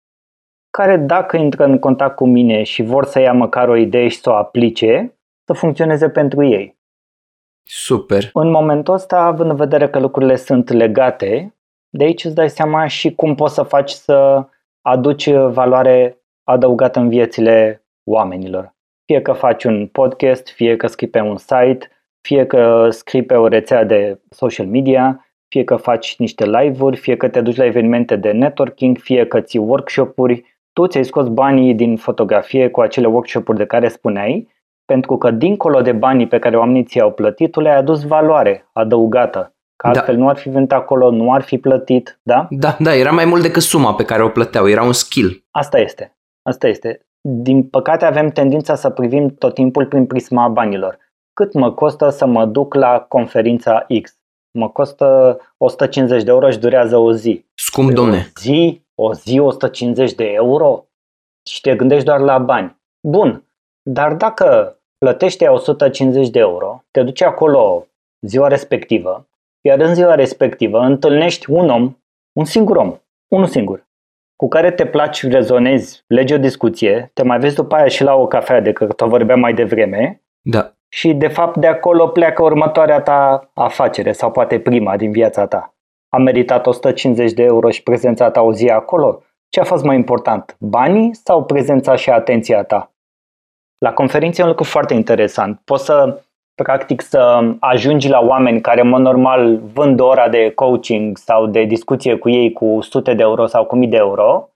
care dacă intră în contact cu mine și vor să ia măcar o idee și să o aplice, să funcționeze pentru ei. Super. În momentul ăsta, având în vedere că lucrurile sunt legate, de aici îți dai seama și cum poți să faci să aduci valoare adăugată în viețile oamenilor. Fie că faci un podcast, fie că scrii pe un site, fie că scrii pe o rețea de social media, fie că faci niște live-uri, fie că te duci la evenimente de networking, fie că ții workshop-uri, tu ți-ai scos banii din fotografie cu acele workshop-uri de care spuneai, pentru că dincolo de banii pe care oamenii ți-au plătit, tu le-ai adus valoare adăugată. Că da. altfel da. nu ar fi venit acolo, nu ar fi plătit, da? Da, da, era mai mult decât suma pe care o plăteau, era un skill. Asta este, asta este. Din păcate avem tendința să privim tot timpul prin prisma banilor. Cât mă costă să mă duc la conferința X? Mă costă 150 de euro și durează o zi. Scump, domne. O zi, o zi 150 de euro? Și te gândești doar la bani. Bun, dar dacă plătești 150 de euro, te duci acolo ziua respectivă, iar în ziua respectivă întâlnești un om, un singur om, unul singur, cu care te placi, rezonezi, legi o discuție, te mai vezi după aia și la o cafea de că o vorbeam mai devreme da. și de fapt de acolo pleacă următoarea ta afacere sau poate prima din viața ta. A meritat 150 de euro și prezența ta o zi acolo? Ce a fost mai important, banii sau prezența și atenția ta? La conferințe e un lucru foarte interesant. Poți să practic să ajungi la oameni care în mod normal vând o ora de coaching sau de discuție cu ei cu sute de euro sau cu mii de euro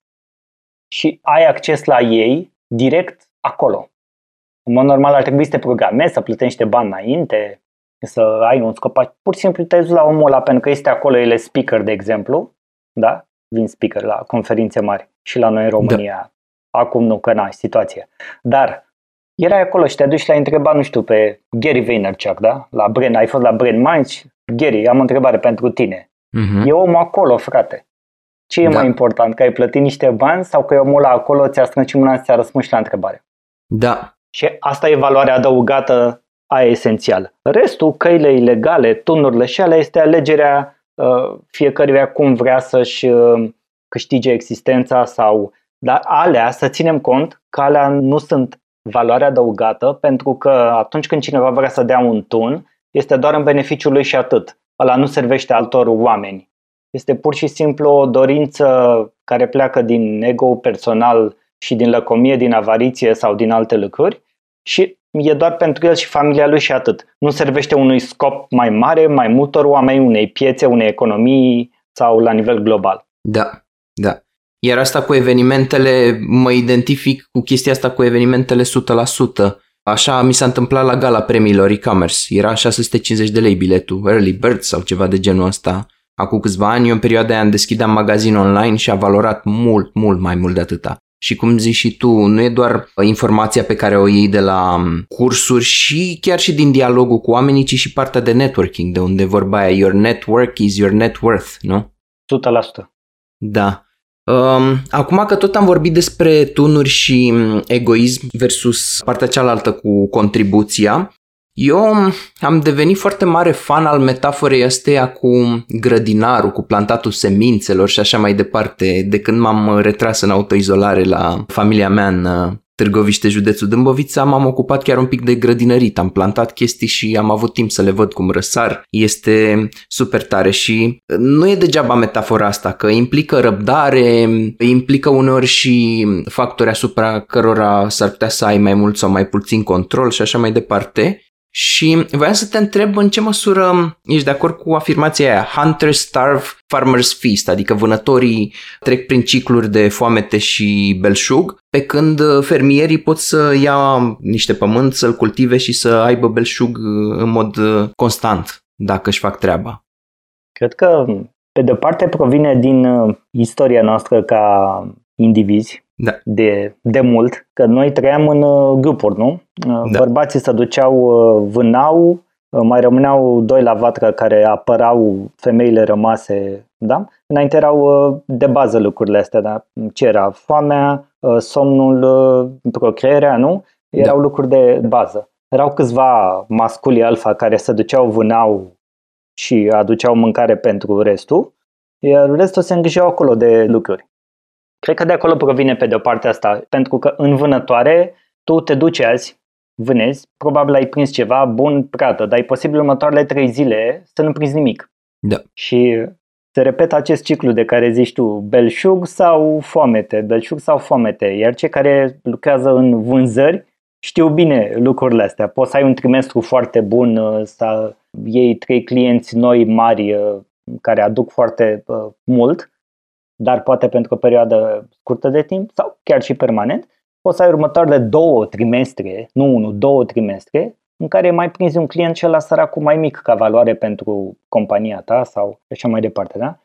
și ai acces la ei direct acolo. În mod normal ar trebui să te programezi, să plătești niște bani înainte, să ai un scop. Pur și simplu te la omul ăla pentru că este acolo, el e speaker, de exemplu, da? Vin speaker la conferințe mari și la noi în România. Da. Acum nu, că n-ai situație. Dar erai acolo și te duci la întreba, nu știu, pe Gary Vaynerchuk, da? La Brain, ai fost la Brain Minds? Gary, am o întrebare pentru tine. Uh-huh. E omul acolo, frate. Ce e da. mai important? Că ai plătit niște bani sau că e omul ăla acolo, ți-a strâns mâna și ți-a răspuns la întrebare? Da. Și asta e valoarea adăugată a esențială. Restul, căile ilegale, tunurile și alea, este alegerea uh, fiecăruia cum vrea să-și uh, câștige existența sau... Dar alea, să ținem cont că alea nu sunt valoare adăugată pentru că atunci când cineva vrea să dea un tun, este doar în beneficiul lui și atât. Ăla nu servește altor oameni. Este pur și simplu o dorință care pleacă din ego personal și din lăcomie, din avariție sau din alte lucruri și e doar pentru el și familia lui și atât. Nu servește unui scop mai mare, mai multor oameni, unei piețe, unei economii sau la nivel global. Da, da. Iar asta cu evenimentele, mă identific cu chestia asta cu evenimentele 100%. Așa mi s-a întâmplat la gala premiilor e-commerce. Era 650 de lei biletul, early bird sau ceva de genul ăsta. Acum câțiva ani, eu în perioada aia îmi deschideam magazin online și a valorat mult, mult mai mult de atâta. Și cum zici și tu, nu e doar informația pe care o iei de la um, cursuri și chiar și din dialogul cu oamenii, ci și partea de networking, de unde vorba aia, your network is your net worth, nu? 100%. Da. Um, acum că tot am vorbit despre tunuri și um, egoism versus partea cealaltă cu contribuția, eu am devenit foarte mare fan al metaforei astea cu grădinarul, cu plantatul semințelor și așa mai departe, de când m-am retras în autoizolare la familia mea în uh, Târgoviște, județul Dâmbovița, m-am ocupat chiar un pic de grădinărit, am plantat chestii și am avut timp să le văd cum răsar. Este super tare și nu e degeaba metafora asta, că implică răbdare, implică uneori și factori asupra cărora s-ar putea să ai mai mult sau mai puțin control și așa mai departe. Și voiam să te întreb în ce măsură ești de acord cu afirmația aia, hunters starve, farmers feast, adică vânătorii trec prin cicluri de foamete și belșug, pe când fermierii pot să ia niște pământ, să-l cultive și să aibă belșug în mod constant, dacă își fac treaba. Cred că, pe de parte, provine din uh, istoria noastră ca indivizi, da. de, de mult, că noi trăiam în uh, grupuri, nu? Uh, da. Bărbații se duceau, uh, vânau, mai rămâneau doi la vatră care apărau femeile rămase, da? Înainte erau de bază lucrurile astea, da? Ce era? Foamea, somnul, procreerea, nu? Erau da. lucruri de bază. Erau câțiva masculi alfa care se duceau, vânau și aduceau mâncare pentru restul, iar restul se îngrijeau acolo de lucruri. Cred că de acolo provine pe de o parte asta, pentru că în vânătoare tu te duci azi, vânezi, probabil ai prins ceva bun, prată, dar e posibil următoarele trei zile să nu prinzi nimic. Da. Și se repetă acest ciclu de care zici tu, belșug sau foamete, belșug sau foamete, iar cei care lucrează în vânzări știu bine lucrurile astea. Poți să ai un trimestru foarte bun, uh, să iei trei clienți noi mari uh, care aduc foarte uh, mult dar poate pentru o perioadă scurtă de timp sau chiar și permanent, poți să ai următoarele două trimestre, nu unul, două trimestre, în care mai prinzi un client și la săracul mai mic ca valoare pentru compania ta sau așa mai departe, da?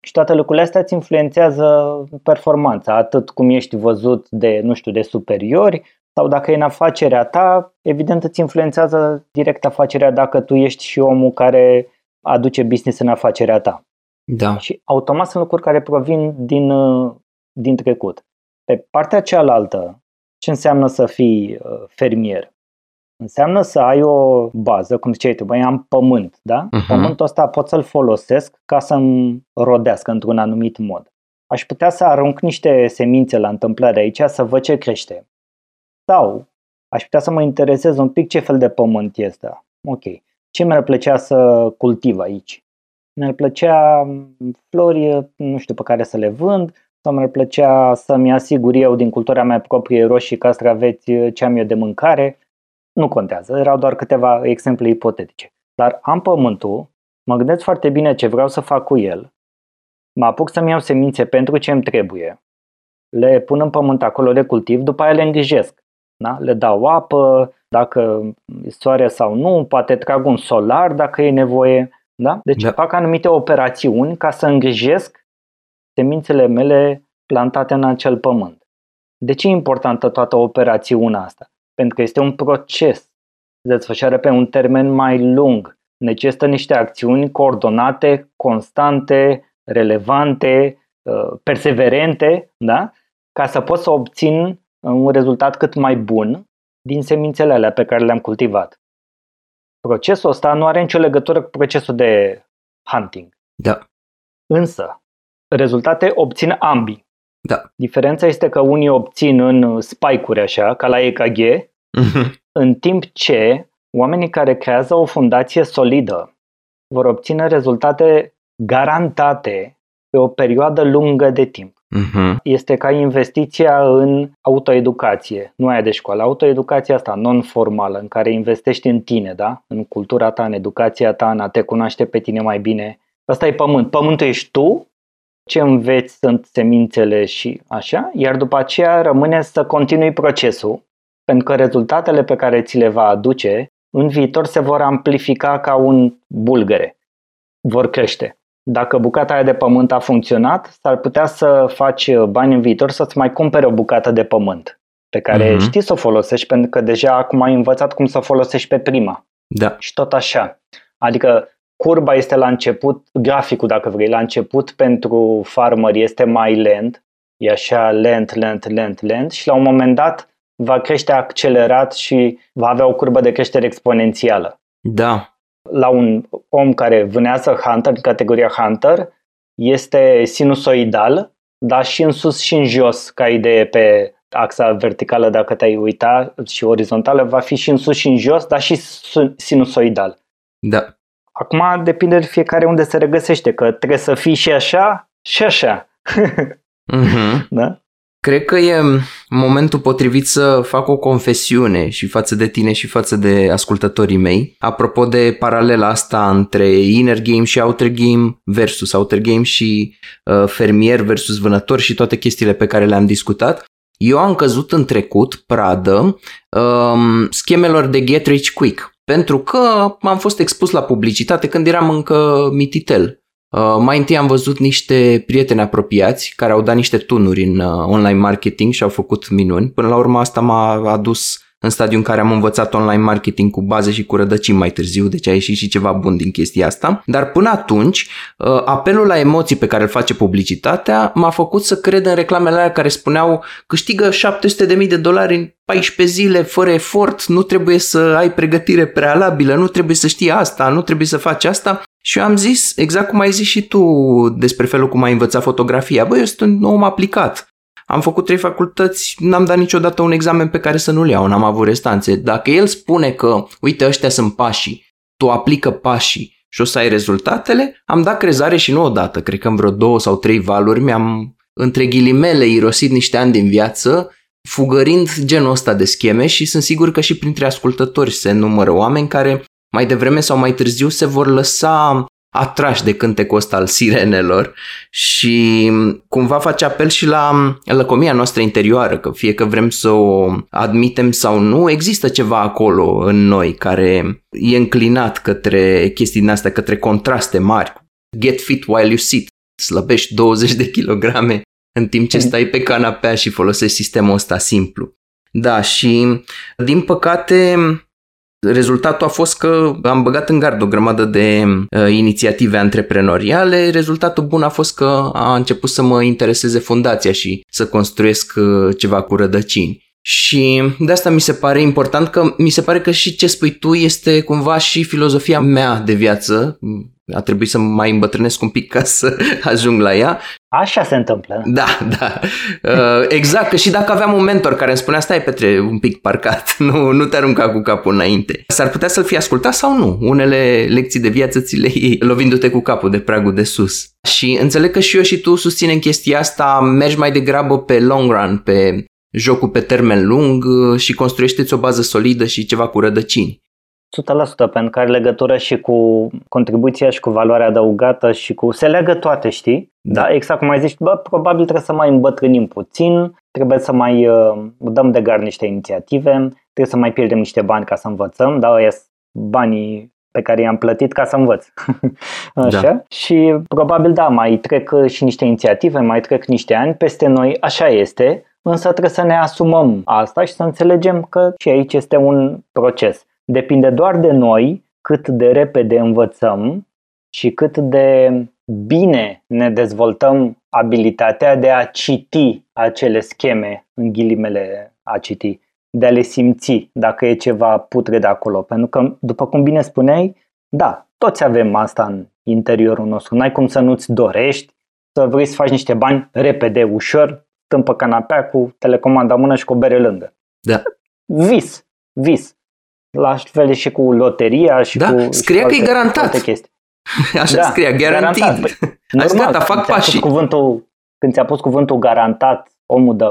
Și toate lucrurile astea îți influențează performanța, atât cum ești văzut de, nu știu, de superiori, sau dacă e în afacerea ta, evident îți influențează direct afacerea dacă tu ești și omul care aduce business în afacerea ta. Da. Și automat sunt lucruri care provin din, uh, din trecut. Pe partea cealaltă, ce înseamnă să fii uh, fermier? Înseamnă să ai o bază, cum ziceai tu, băi, am pământ, da? Uh-huh. Pământul ăsta pot să-l folosesc ca să-mi rodească într-un anumit mod. Aș putea să arunc niște semințe la întâmplare aici să văd ce crește. Sau aș putea să mă interesez un pic ce fel de pământ este. Ok. Ce mi-ar plăcea să cultiv aici? Mi-ar plăcea flori, nu știu, pe care să le vând, sau mi-ar plăcea să-mi asigur eu din cultura mea proprie roșii, castraveți, ce am eu de mâncare. Nu contează, erau doar câteva exemple ipotetice. Dar am pământul, mă gândesc foarte bine ce vreau să fac cu el, mă apuc să-mi iau semințe pentru ce îmi trebuie, le pun în pământ acolo, le cultiv, după aia le îngrijesc. Da? Le dau apă, dacă e soare sau nu, poate trag un solar dacă e nevoie da? Deci da. fac anumite operațiuni ca să îngrijesc semințele mele plantate în acel pământ. De ce e importantă toată operațiunea asta? Pentru că este un proces. Se desfășoară pe un termen mai lung. Necesită niște acțiuni coordonate, constante, relevante, uh, perseverente, da? ca să pot să obțin un rezultat cât mai bun din semințele alea pe care le-am cultivat. Procesul ăsta nu are nicio legătură cu procesul de hunting. Da. Însă, rezultate obțin ambii. Da. Diferența este că unii obțin în spike-uri așa, ca la EKG, mm-hmm. în timp ce oamenii care creează o fundație solidă vor obține rezultate garantate pe o perioadă lungă de timp. Uh-huh. Este ca investiția în autoeducație, nu aia de școală, autoeducația asta non-formală, în care investești în tine, da? în cultura ta, în educația ta, în a te cunoaște pe tine mai bine. Asta e pământ. Pământul ești tu, ce înveți sunt semințele și așa, iar după aceea rămâne să continui procesul, pentru că rezultatele pe care ți le va aduce în viitor se vor amplifica ca un bulgăre, vor crește dacă bucata aia de pământ a funcționat, s-ar putea să faci bani în viitor să-ți mai cumpere o bucată de pământ pe care uh-huh. știi să o folosești pentru că deja acum ai învățat cum să o folosești pe prima. Da. Și tot așa. Adică curba este la început, graficul dacă vrei, la început pentru farmer este mai lent, e așa lent, lent, lent, lent și la un moment dat va crește accelerat și va avea o curbă de creștere exponențială. Da la un om care vânează Hunter, în categoria Hunter, este sinusoidal, dar și în sus și în jos, ca idee pe axa verticală, dacă te-ai uita, și orizontală, va fi și în sus și în jos, dar și sinusoidal. Da. Acum depinde de fiecare unde se regăsește, că trebuie să fii și așa și așa. Mm-hmm. <laughs> da? Cred că e momentul potrivit să fac o confesiune și față de tine și față de ascultătorii mei. Apropo de paralela asta între inner game și outer game versus outer game și uh, fermier versus vânător și toate chestiile pe care le-am discutat. Eu am căzut în trecut pradă um, schemelor de get rich quick pentru că am fost expus la publicitate când eram încă mititel Uh, mai întâi am văzut niște prieteni apropiați care au dat niște tunuri în uh, online marketing și au făcut minuni. Până la urmă asta m-a adus în stadiul în care am învățat online marketing cu baze și cu rădăcini mai târziu, deci a ieșit și ceva bun din chestia asta. Dar până atunci, uh, apelul la emoții pe care îl face publicitatea m-a făcut să cred în reclamele alea care spuneau câștigă 700.000 de dolari în 14 zile fără efort, nu trebuie să ai pregătire prealabilă, nu trebuie să știi asta, nu trebuie să faci asta. Și eu am zis, exact cum ai zis și tu despre felul cum ai învățat fotografia, băi, eu sunt un om aplicat. Am făcut trei facultăți, n-am dat niciodată un examen pe care să nu-l iau, n-am avut restanțe. Dacă el spune că, uite, ăștia sunt pașii, tu aplică pașii și o să ai rezultatele, am dat crezare și nu odată, cred că în vreo două sau trei valuri mi-am, între ghilimele, irosit niște ani din viață, fugărind genul ăsta de scheme și sunt sigur că și printre ascultători se numără oameni care mai devreme sau mai târziu se vor lăsa atrași de cântecul ăsta al sirenelor și cumva face apel și la lăcomia noastră interioară, că fie că vrem să o admitem sau nu, există ceva acolo în noi care e înclinat către chestii din astea, către contraste mari. Get fit while you sit, slăbești 20 de kilograme în timp ce stai pe canapea și folosești sistemul ăsta simplu. Da, și din păcate Rezultatul a fost că am băgat în gard o grămadă de uh, inițiative antreprenoriale. Rezultatul bun a fost că a început să mă intereseze fundația și să construiesc uh, ceva cu rădăcini. Și de asta mi se pare important că mi se pare că și ce spui tu este cumva și filozofia mea de viață. A trebuit să mai îmbătrânesc un pic ca să <laughs> ajung la ea. Așa se întâmplă. Da, da. Uh, exact, că și dacă aveam un mentor care îmi spunea stai Petre un pic parcat, <laughs> nu, nu te arunca cu capul înainte. S-ar putea să-l fi ascultat sau nu. Unele lecții de viață ți le iei <laughs> lovindu-te cu capul de pragul de sus. Și înțeleg că și eu și tu susținem chestia asta, mergi mai degrabă pe long run, pe jocul pe termen lung uh, și construiește-ți o bază solidă și ceva cu rădăcini. 100% pentru că are legătură și cu contribuția și cu valoarea adăugată și cu... Se leagă toate, știi? Da, exact cum ai zis, bă, probabil trebuie să mai îmbătrânim puțin, trebuie să mai uh, dăm de gar niște inițiative, trebuie să mai pierdem niște bani ca să învățăm, da, ăia banii pe care i-am plătit ca să învăț. <laughs> așa? Da. Și probabil da, mai trec și niște inițiative, mai trec niște ani peste noi, așa este, însă trebuie să ne asumăm asta și să înțelegem că și aici este un proces. Depinde doar de noi cât de repede învățăm și cât de bine ne dezvoltăm abilitatea de a citi acele scheme, în ghilimele a citi, de a le simți dacă e ceva putre de acolo. Pentru că, după cum bine spuneai, da, toți avem asta în interiorul nostru. N-ai cum să nu-ți dorești să vrei să faci niște bani repede, ușor, stăm pe canapea cu telecomanda mână și cu o bere lângă. Da. Vis, vis. La fel și cu loteria și da, cu scria că e garantat. chestii. <laughs> Așa da, scria, guaranteed. Garantat. Păi, normal, gata, fac pașii. Cuvântul, când ți-a pus cuvântul garantat, omul de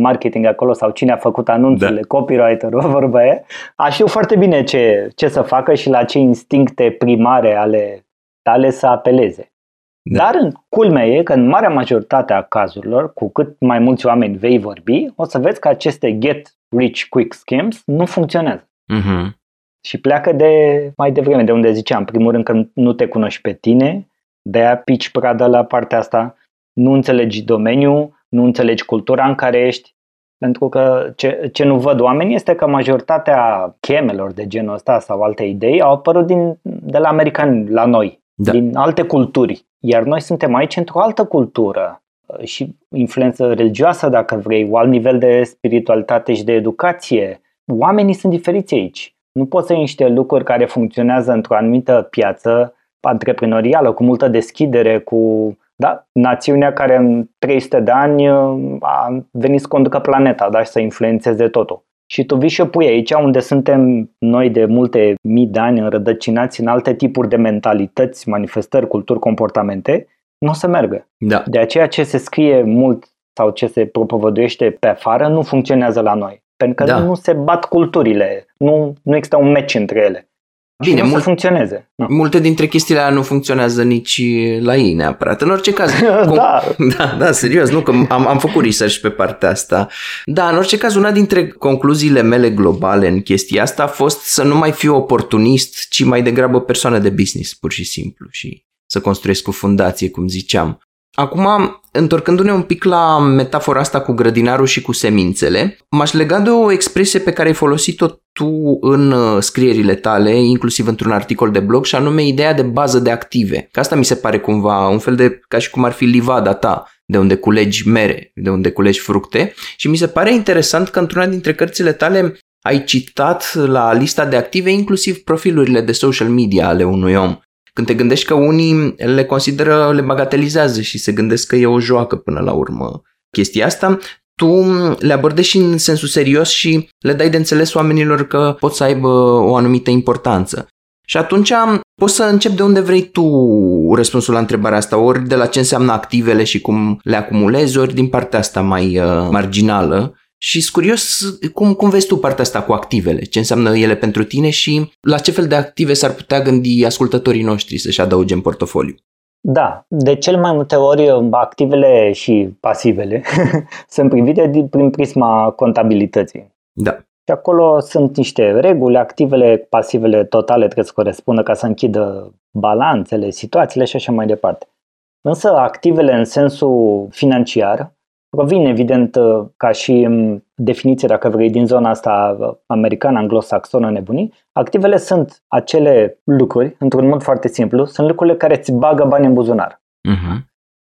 marketing acolo sau cine a făcut anunțurile, da. copywriter-ul, <laughs> vorba e, a știu foarte bine ce, ce să facă și la ce instincte primare ale tale să apeleze. Da. Dar în culmea e că în marea majoritate a cazurilor, cu cât mai mulți oameni vei vorbi, o să vezi că aceste get rich quick schemes nu funcționează. Uh-huh. Și pleacă de mai devreme, de unde ziceam, primul rând că nu te cunoști pe tine, de-aia pici pradă la partea asta, nu înțelegi domeniul, nu înțelegi cultura în care ești, pentru că ce, ce nu văd oamenii este că majoritatea chemelor de genul ăsta sau alte idei au apărut din, de la americani la noi, da. din alte culturi. Iar noi suntem aici într-o altă cultură și influență religioasă, dacă vrei, un alt nivel de spiritualitate și de educație. Oamenii sunt diferiți aici. Nu poți să ai niște lucruri care funcționează într-o anumită piață antreprenorială, cu multă deschidere, cu da, națiunea care în 300 de ani a venit să conducă planeta da, și să influențeze totul. Și tu vii și o pui aici unde suntem noi de multe mii de ani înrădăcinați în alte tipuri de mentalități, manifestări, culturi, comportamente, nu o să meargă. Da. De aceea ce se scrie mult sau ce se propovăduiește pe afară nu funcționează la noi. Pentru că Da. nu se bat culturile, nu, nu există un match între ele. Bine, și nu mult- să funcționeze. Nu. Multe dintre chestiile alea nu funcționează nici la ei neapărat. În orice caz, <laughs> Da. da, da, serios, nu, că am, am făcut research pe partea asta. Da, în orice caz, una dintre concluziile mele globale în chestia asta a fost să nu mai fiu oportunist, ci mai degrabă persoană de business, pur și simplu, și să construiesc o fundație, cum ziceam. Acum, întorcându-ne un pic la metafora asta cu grădinarul și cu semințele, m-aș lega de o expresie pe care ai folosit-o tu în uh, scrierile tale, inclusiv într-un articol de blog, și anume ideea de bază de active. Că asta mi se pare cumva un fel de, ca și cum ar fi livada ta, de unde culegi mere, de unde culegi fructe. Și mi se pare interesant că într-una dintre cărțile tale ai citat la lista de active inclusiv profilurile de social media ale unui om. Când te gândești că unii le consideră, le bagatelizează și se gândesc că e o joacă până la urmă chestia asta, tu le abordezi și în sensul serios și le dai de înțeles oamenilor că pot să aibă o anumită importanță. Și atunci poți să începi de unde vrei tu răspunsul la întrebarea asta, ori de la ce înseamnă activele și cum le acumulezi, ori din partea asta mai uh, marginală. Și sunt curios cum, cum vezi tu partea asta cu activele, ce înseamnă ele pentru tine și la ce fel de active s-ar putea gândi ascultătorii noștri să-și adauge în portofoliu. Da, de cel mai multe ori activele și pasivele <laughs> sunt privite din- prin prisma contabilității. Da. Și acolo sunt niște reguli, activele, pasivele totale trebuie să corespundă ca să închidă balanțele, situațiile și așa mai departe. Însă activele în sensul financiar provin evident ca și m, definiție, dacă vrei, din zona asta americană, anglosaxonă, nebunii. Activele sunt acele lucruri, într-un mod foarte simplu, sunt lucrurile care îți bagă bani în buzunar. Uh-huh.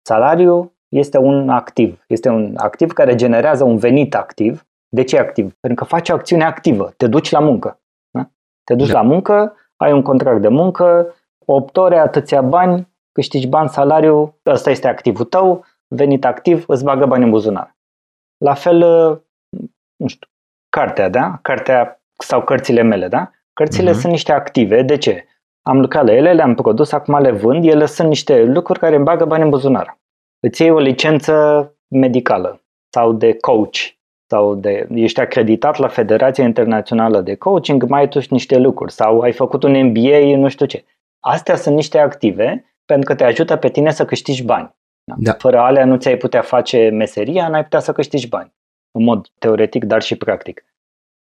Salariul este un activ. Este un activ care generează un venit activ. De ce activ? Pentru că faci o acțiune activă. Te duci la muncă. Da? Te duci Da. la muncă, ai un contract de muncă, 8 ore, atâția bani, câștigi bani, salariu, ăsta este activul tău, venit activ, îți bagă bani în buzunar. La fel, uh, nu știu, cartea, da? Cartea sau cărțile mele, da? Cărțile Mhm. sunt niște active. De ce? Am lucrat la ele, le-am produs, acum le vând, ele sunt niște lucruri care îmi bagă bani în buzunar. Îți iei o licență medicală sau de coach sau de, ești acreditat la Federația Internațională de Coaching, mai ai tu și niște lucruri sau ai făcut un MBA, nu știu ce. Astea sunt niște active pentru că te ajută pe tine să câștigi bani. Da. Fără alea nu ți-ai putea face meseria, n-ai putea să câștigi bani. În mod teoretic, dar și practic.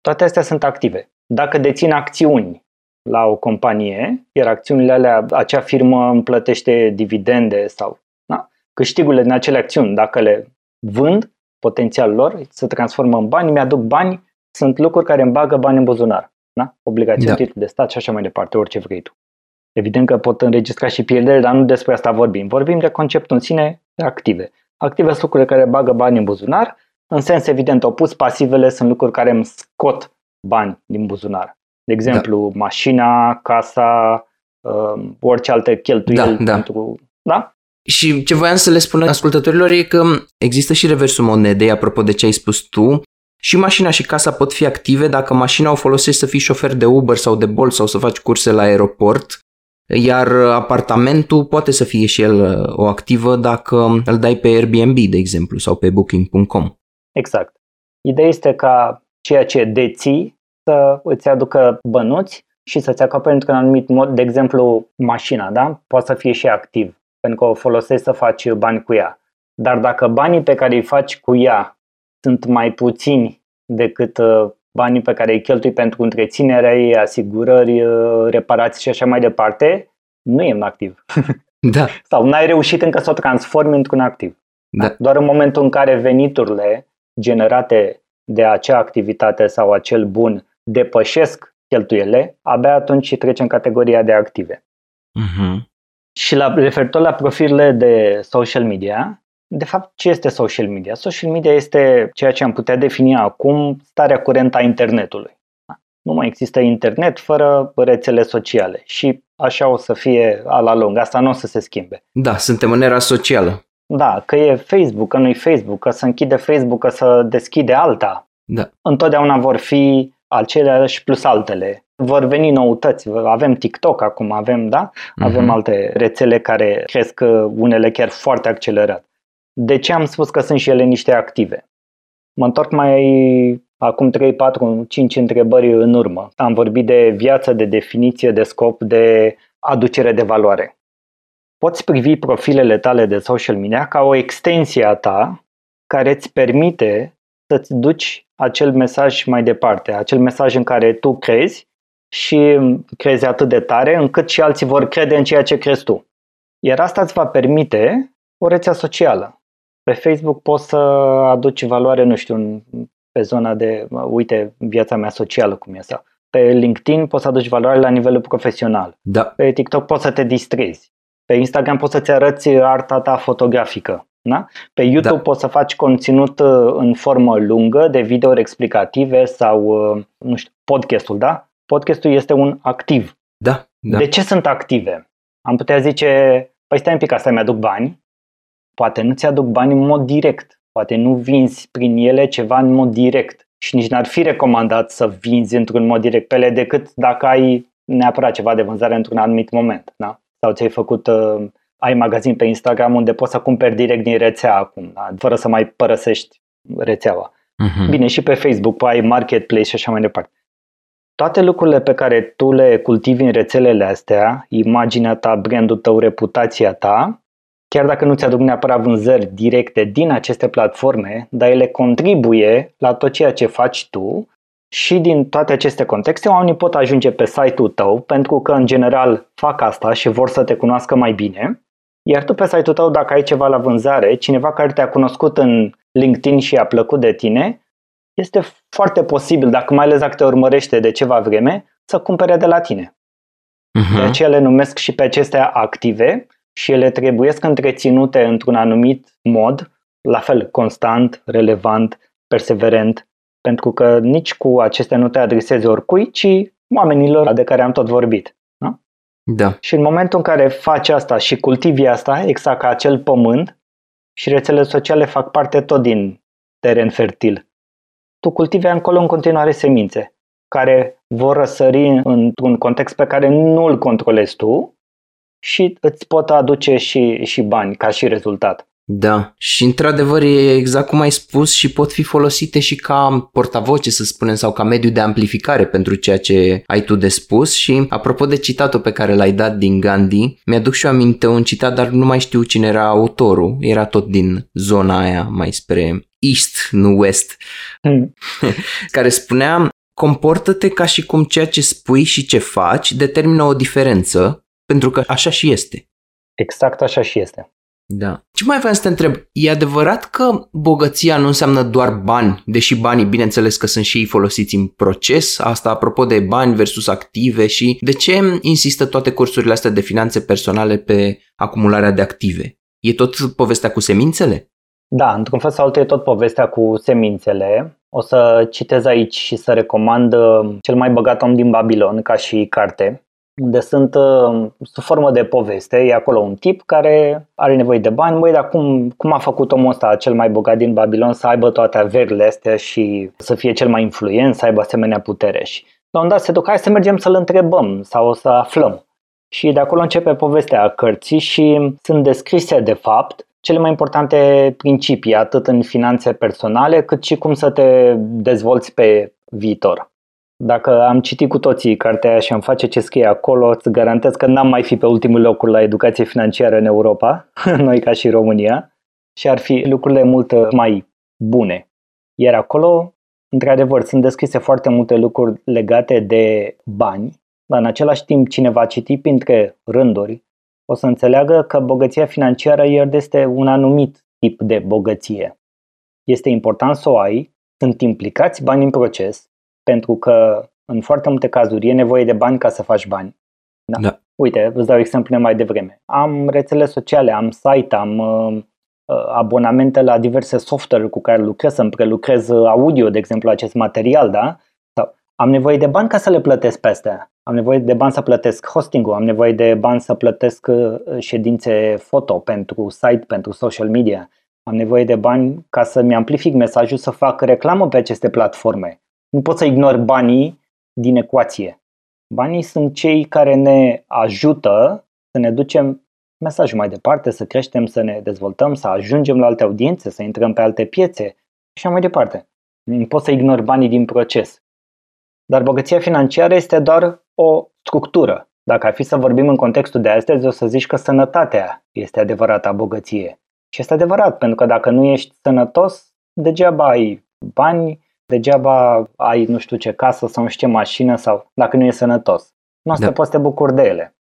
Toate astea sunt active. Dacă dețin acțiuni la o companie, iar acțiunile alea, acea firmă îmi plătește dividende sau da, câștigurile din acele acțiuni, dacă le vând, potențial lor se transformă în bani, mi-aduc bani, sunt lucruri care îmi bagă bani în buzunar. Da? Obligațiuni, Da. da. titlul de stat și așa mai departe, orice vrei tu. Evident că pot înregistra și pierderi, dar nu despre asta vorbim. Vorbim de conceptul în sine de active. Active sunt lucrurile care bagă bani în buzunar, în sens evident opus, pasivele sunt lucruri care îmi scot bani din buzunar. De exemplu, da. mașina, casa, uh, orice alte cheltuieli Da, da. pentru... Da? Și ce voiam să le spun ascultătorilor e că există și reversul monedei, apropo de ce ai spus tu, și mașina și casa pot fi active dacă mașina o folosești să fii șofer de Uber sau de Bolt sau să faci curse la aeroport, iar apartamentul poate să fie și el uh, o activă dacă îl dai pe Airbnb, de exemplu, sau pe booking.com. Exact. Ideea este ca ceea ce deții să îți aducă bănuți și să-ți acoperi într-un anumit mod, de exemplu, mașina, da? Poate să fie și activ, pentru că o folosești să faci bani cu ea. Dar dacă banii pe care îi faci cu ea sunt mai puțini decât uh, banii pe care îi cheltui pentru întreținerea ei, asigurări, uh, reparații și așa mai departe, nu e un activ. <laughs> Da, Sau n-ai reușit încă să o transformi într-un activ. da, Doar în momentul în care veniturile generate de acea activitate sau acel bun depășesc cheltuielile, abia atunci trece în categoria de active. uh-huh. Și la, referitor la profilurile de social media, de fapt, ce este social media? Social media este ceea ce am putea defini acum starea curentă a internetului. Nu mai există internet fără rețele sociale și așa o să fie a la lung. Asta nu o să se schimbe. da, suntem în era socială. Da, că e Facebook, că nu e Facebook, că să închide Facebook, că să deschide alta. Da, Întotdeauna vor fi aceleași plus altele. Vor veni noutăți. Avem TikTok acum, avem, da? Avem Mhm. alte rețele care cresc uh, unele chiar foarte accelerat. De ce am spus că sunt și ele niște active? Mă întorc mai acum 3, 4, 5 întrebări în urmă. Am vorbit de viață, de definiție, de scop, de aducere de valoare. Poți privi profilele tale de social media ca o extensie a ta care îți permite să-ți duci acel mesaj mai departe, acel mesaj în care tu crezi și crezi atât de tare încât și alții vor crede în ceea ce crezi tu. Iar asta îți va permite o rețea socială. Pe Facebook poți să aduci valoare, nu știu, pe zona de, uite, viața mea socială cum e asta. Pe LinkedIn poți să aduci valoare la nivelul profesional. Da. Pe TikTok poți să te distrezi. Pe Instagram poți să-ți arăți arta ta fotografică. Da? Pe YouTube da. poți să faci conținut uh, în formă lungă de videouri explicative sau, uh, nu știu, podcastul, da? Podcastul este un activ. Da. da. De ce sunt active? Am putea zice, păi stai un pic, asta mi-aduc bani. Poate nu ți-aduc bani în mod direct. Poate nu vinzi prin ele ceva în mod direct. Și nici n-ar fi recomandat să vinzi într-un mod direct pe ele decât dacă ai neapărat ceva de vânzare într-un anumit moment. Da? Sau ți-ai făcut uh, ai magazin pe Instagram unde poți să cumperi direct din rețea acum, da? fără să mai părăsești rețeaua. Uh-huh. Bine, și pe Facebook ai marketplace și așa mai departe. Toate lucrurile pe care tu le cultivi în rețelele astea, imaginea ta, brandul tău, reputația ta, chiar dacă nu ți-aduc neapărat vânzări directe din aceste platforme, dar ele contribuie la tot ceea ce faci tu și din toate aceste contexte, oamenii pot ajunge pe site-ul tău pentru că, în general, fac asta și vor să te cunoască mai bine iar tu pe site-ul tău, dacă ai ceva la vânzare, cineva care te-a cunoscut în LinkedIn și a plăcut de tine, este foarte posibil, dacă mai ales dacă te urmărește de ceva vreme, să cumpere de la tine. Uh-huh. De aceea le numesc și pe acestea active și ele trebuie să întreținute într-un anumit mod, la fel, constant, relevant, perseverent, pentru că nici cu acestea nu te adresezi oricui, ci oamenilor de care am tot vorbit. Da. Și în momentul în care faci asta și cultivi asta, exact ca acel pământ, și rețelele sociale fac parte tot din teren fertil. Tu cultivi acolo în continuare semințe care vor răsări într-un context pe care nu îl controlezi tu și îți pot aduce și, și bani ca și rezultat. Da, și într-adevăr e exact cum ai spus și pot fi folosite și ca portavoce, să spunem, sau ca mediu de amplificare pentru ceea ce ai tu de spus și apropo de citatul pe care l-ai dat din Gandhi, mi-aduc și eu aminte un citat, dar nu mai știu cine era autorul, era tot din zona aia mai spre East, nu West, mm. <laughs> care spunea comportă-te ca și cum ceea ce spui și ce faci determină o diferență, pentru că așa și este. Exact așa și este. Da. Ce mai vreau să te întreb? E adevărat că bogăția nu înseamnă doar bani, deși banii, bineînțeles că sunt și ei folosiți în proces, asta apropo de bani versus active și de ce insistă toate cursurile astea de finanțe personale pe acumularea de active? E tot povestea cu semințele? Da, într-un fel sau altul e tot povestea cu semințele. O să citez aici și să recomand uh, Cel mai băgat om din Babilon ca și carte unde sunt uh, sub formă de poveste. E acolo un tip care are nevoie de bani. Băi, dar cum, cum a făcut omul ăsta cel mai bogat din Babilon să aibă toate averile astea și să fie cel mai influent, să aibă asemenea putere? Și la un dat se duc, hai să mergem să-l întrebăm sau să aflăm. Și de acolo începe povestea cărții și sunt descrise, de fapt, cele mai importante principii, atât în finanțe personale, cât și cum să te dezvolți pe viitor. Dacă am citit cu toții cartea aia și am face ce scrie acolo, îți garantez că n-am mai fi pe ultimul locul la educație financiară în Europa, <laughs> noi ca și România, și ar fi lucrurile mult mai bune. Iar acolo, într-adevăr, sunt descrise foarte multe lucruri legate de bani, dar în același timp cine va citi printre rânduri o să înțeleagă că bogăția financiară este un anumit tip de bogăție. Este important să o ai, sunt implicați bani în proces, pentru că în foarte multe cazuri e nevoie de bani ca să faci bani. Da. da. Uite, vă dau exemple mai devreme. Am rețele sociale, am site, am uh, uh, abonamente la diverse software cu care lucrez, să-mi prelucrez audio, de exemplu, acest material, da? Sau am nevoie de bani ca să le plătesc pe astea. Am nevoie de bani să plătesc hosting-ul, am nevoie de bani să plătesc uh, ședințe foto pentru site, pentru social media. Am nevoie de bani ca să-mi amplific mesajul, să fac reclamă pe aceste platforme nu poți să ignori banii din ecuație. Banii sunt cei care ne ajută să ne ducem mesajul mai departe, să creștem, să ne dezvoltăm, să ajungem la alte audiențe, să intrăm pe alte piețe și așa mai departe. Poți să ignori banii din proces. Dar bogăția financiară este doar o structură. Dacă ar fi să vorbim în contextul de astăzi, o să zici că sănătatea este adevărata bogăție. Și este adevărat, pentru că dacă nu ești sănătos, degeaba ai bani, degeaba ai nu știu ce casă sau nu știu ce mașină sau dacă nu e sănătos. Nu o să da. poți să te bucuri de ele.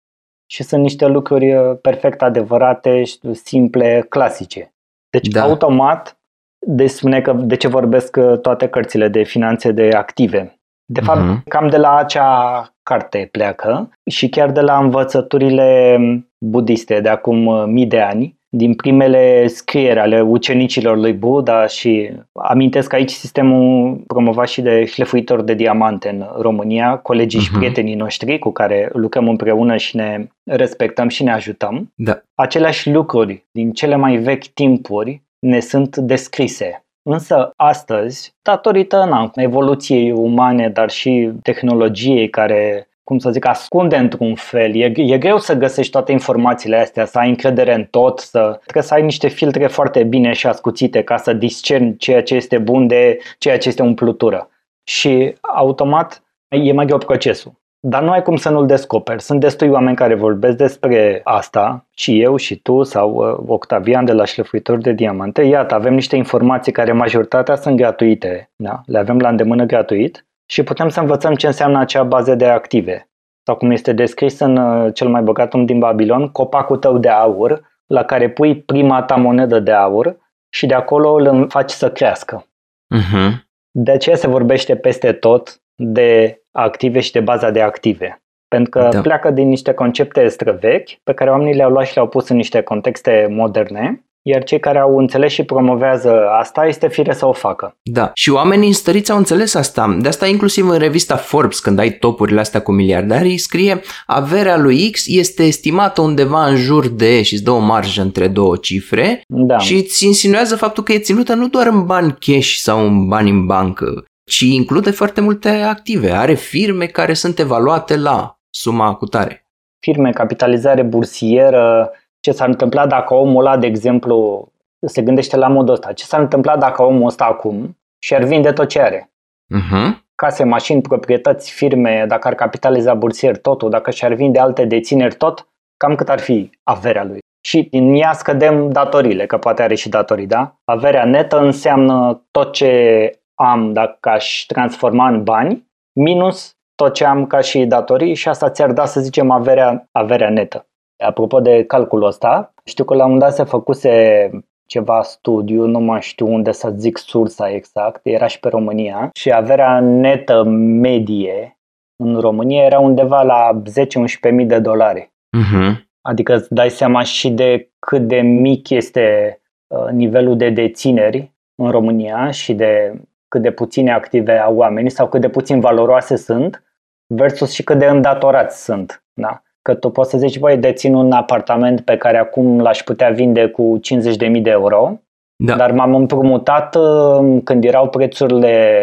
Și sunt niște lucruri uh, perfect adevărate, simple, clasice. Deci da. automat de spune că de ce vorbesc uh, toate cărțile de finanțe de active. De fapt, uh-huh. cam de la acea carte pleacă și chiar de la învățăturile budiste de acum uh, mii de ani, din primele scrieri ale ucenicilor lui Buddha și amintesc aici sistemul promovat și de șlefuitori de diamante în România, colegii uh-huh. și mhm. prietenii noștri cu care lucrăm împreună și ne respectăm și ne ajutăm. Da. Aceleași lucruri din cele mai vechi timpuri ne sunt descrise. Însă astăzi, datorită na, evoluției umane, dar și tehnologiei care cum să zic, ascunde într-un fel. E, e greu să găsești toate informațiile astea, să ai încredere în tot, să trebuie să ai niște filtre foarte bine și ascuțite ca să discerni ceea ce este bun de ceea ce este umplutură. Și automat e mai greu procesul. Dar nu ai cum să nu-l descoperi. Sunt destui oameni care vorbesc despre asta, și eu, și tu, sau uh, Octavian de la Șlefuitor de Diamante. Iată, avem niște informații care majoritatea sunt gratuite, da? le avem la îndemână gratuit și putem să învățăm ce înseamnă acea bază de active. Sau cum este descris în uh, cel mai bogat om din Babilon, copacul tău de aur, la care pui prima ta monedă de aur și de acolo îl faci să crească. Uh-huh. De aceea se vorbește peste tot de active și de baza de active. Pentru că da. pleacă din niște concepte străvechi pe care oamenii le-au luat și le-au pus în niște contexte moderne iar cei care au înțeles și promovează asta este fire să o facă. Da, și oamenii înstăriți au înțeles asta. De asta inclusiv în revista Forbes, când ai topurile astea cu miliardari, scrie averea lui X este estimată undeva în jur de și îți dă o marjă între două cifre da. și îți insinuează faptul că e ținută nu doar în bani cash sau în bani în bancă, ci include foarte multe active. Are firme care sunt evaluate la suma cu tare. Firme, capitalizare bursieră, ce s-ar întâmpla dacă omul ăla, de exemplu, se gândește la modul ăsta. Ce s-ar întâmpla dacă omul ăsta acum și-ar vinde tot ce are? Uh-huh. Case, mașini, proprietăți, firme, dacă ar capitaliza bursier totul, dacă și-ar vinde alte dețineri tot, cam cât ar fi averea lui. Și din ea scădem datorile, că poate are și datorii, da? Averea netă înseamnă tot ce am dacă aș transforma în bani, minus tot ce am ca și datorii și asta ți-ar da, să zicem, averea, averea netă. Apropo de calculul ăsta, știu că la un dat se făcuse ceva studiu, nu mai știu unde să zic sursa exact, era și pe România și averea netă medie în România era undeva la 10-11.000 de dolari. Uh-huh. Adică îți dai seama și de cât de mic este uh, nivelul de dețineri în România și de cât de puține active au oamenii sau cât de puțin valoroase sunt versus și cât de îndatorați sunt. Da? Că tu poți să zici, băi, dețin un apartament pe care acum l-aș putea vinde cu 50.000 de euro, da. dar m-am împrumutat uh, când erau prețurile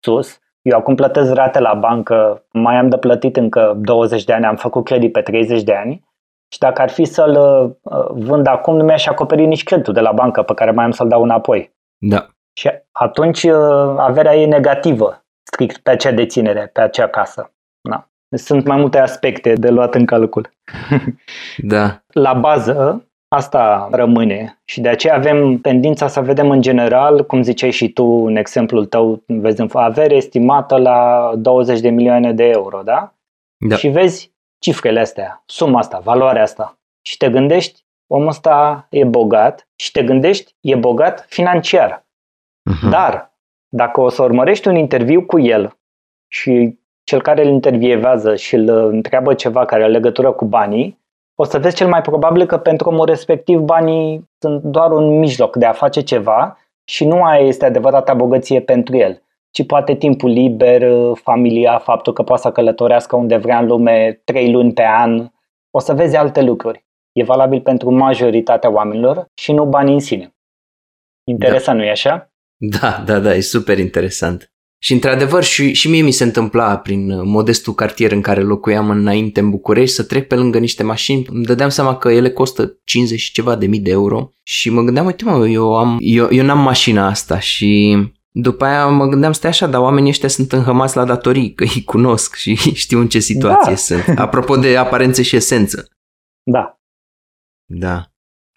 sus. Eu acum plătesc rate la bancă, mai am de plătit încă 20 de ani, am făcut credit pe 30 de ani și dacă ar fi să-l uh, vând acum, nu mi-aș acoperi nici creditul de la bancă pe care mai am să-l dau înapoi. Da. Și atunci uh, averea e negativă, strict pe acea deținere, pe acea casă. Da. Sunt mai multe aspecte de luat în calcul. <laughs> Da. La bază, asta rămâne și de aceea avem tendința să vedem în general, cum ziceai și tu în exemplul tău, vezi în avere estimată la 20 de milioane de euro, da? Da. Și vezi cifrele astea, suma asta, valoarea asta și te gândești, omul ăsta e bogat și te gândești, e bogat financiar. Uh-huh. Dar dacă o să urmărești un interviu cu el și cel care îl intervievează și îl întreabă ceva care are legătură cu banii, o să vezi cel mai probabil că pentru omul respectiv banii sunt doar un mijloc de a face ceva și nu aia este adevărata bogăție pentru el, ci poate timpul liber, familia, faptul că poate să călătorească unde vrea în lume trei luni pe an. O să vezi alte lucruri. E valabil pentru majoritatea oamenilor și nu banii în sine. Interesant, da. nu-i așa? Da, da, da, e super interesant. Și într-adevăr și, și mie mi se întâmpla prin modestul cartier în care locuiam înainte în București să trec pe lângă niște mașini, îmi dădeam seama că ele costă 50 și ceva de mii de euro și mă gândeam, uite mă, eu, am, eu, eu n-am mașina asta și după aia mă gândeam, stai așa, dar oamenii ăștia sunt înhămați la datorii, că îi cunosc și <laughs> știu în ce situație da. sunt. Apropo de aparențe și esență. Da. Da.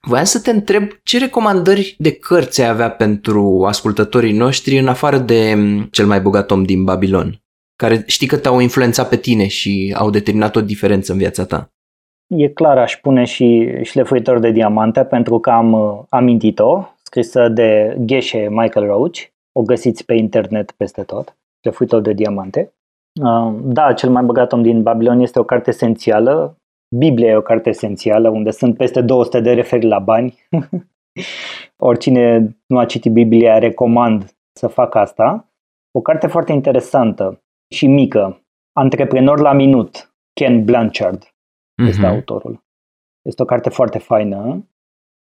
Voiam să te întreb ce recomandări de cărți ai avea pentru ascultătorii noștri în afară de cel mai bogat om din Babilon, care știi că te-au influențat pe tine și au determinat o diferență în viața ta. E clar, aș pune și Șlefuitor de diamante pentru că am uh, amintit-o, scrisă de Geshe Michael Roach. O găsiți pe internet peste tot, Șlefuitor de diamante. Uh, da, cel mai bogat om din Babilon este o carte esențială, Biblia e o carte esențială unde sunt peste 200 de referi la bani. <laughs> Oricine nu a citit Biblia recomand să facă asta. O carte foarte interesantă și mică, Antreprenor la minut, Ken Blanchard este uh-huh. autorul. Este o carte foarte faină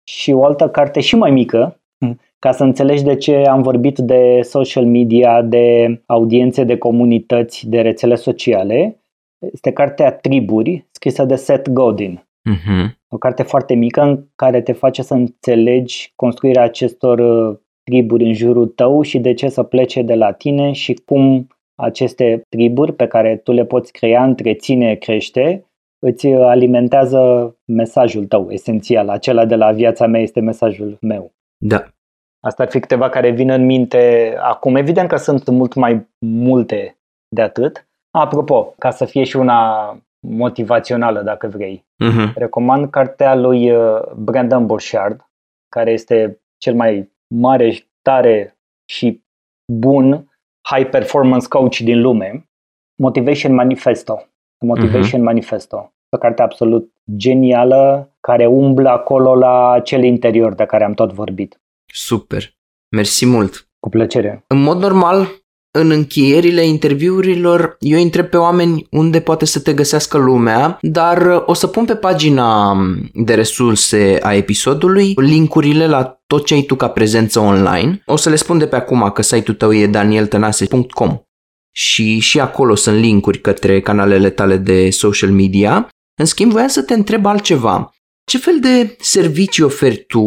și o altă carte și mai mică, <laughs> ca să înțelegi de ce am vorbit de social media, de audiențe, de comunități, de rețele sociale, este cartea Triburi, scrisă de Seth Godin. Uh-huh. O carte foarte mică în care te face să înțelegi construirea acestor uh, triburi în jurul tău și de ce să plece de la tine și cum aceste triburi pe care tu le poți crea, întreține, crește, îți alimentează mesajul tău esențial. Acela de la viața mea este mesajul meu. Da. Asta ar fi câteva care vin în minte acum. Evident că sunt mult mai multe de atât, Apropo, ca să fie și una motivațională, dacă vrei, uh-huh. recomand cartea lui uh, Brandon Burchard, care este cel mai mare, tare și bun high performance coach din lume, Motivation Manifesto. Motivation uh-huh. Manifesto. O carte absolut genială care umblă acolo la cel interior de care am tot vorbit. Super. Mersi mult. Cu plăcere. În mod normal, în încheierile interviurilor eu întreb pe oameni unde poate să te găsească lumea, dar uh, o să pun pe pagina um, de resurse a episodului linkurile la tot ce ai tu ca prezență online. O să le spun de pe acum că site-ul tău e danieltănase.com și și acolo sunt linkuri către canalele tale de social media. În schimb, voiam să te întreb altceva. Ce fel de servicii oferi tu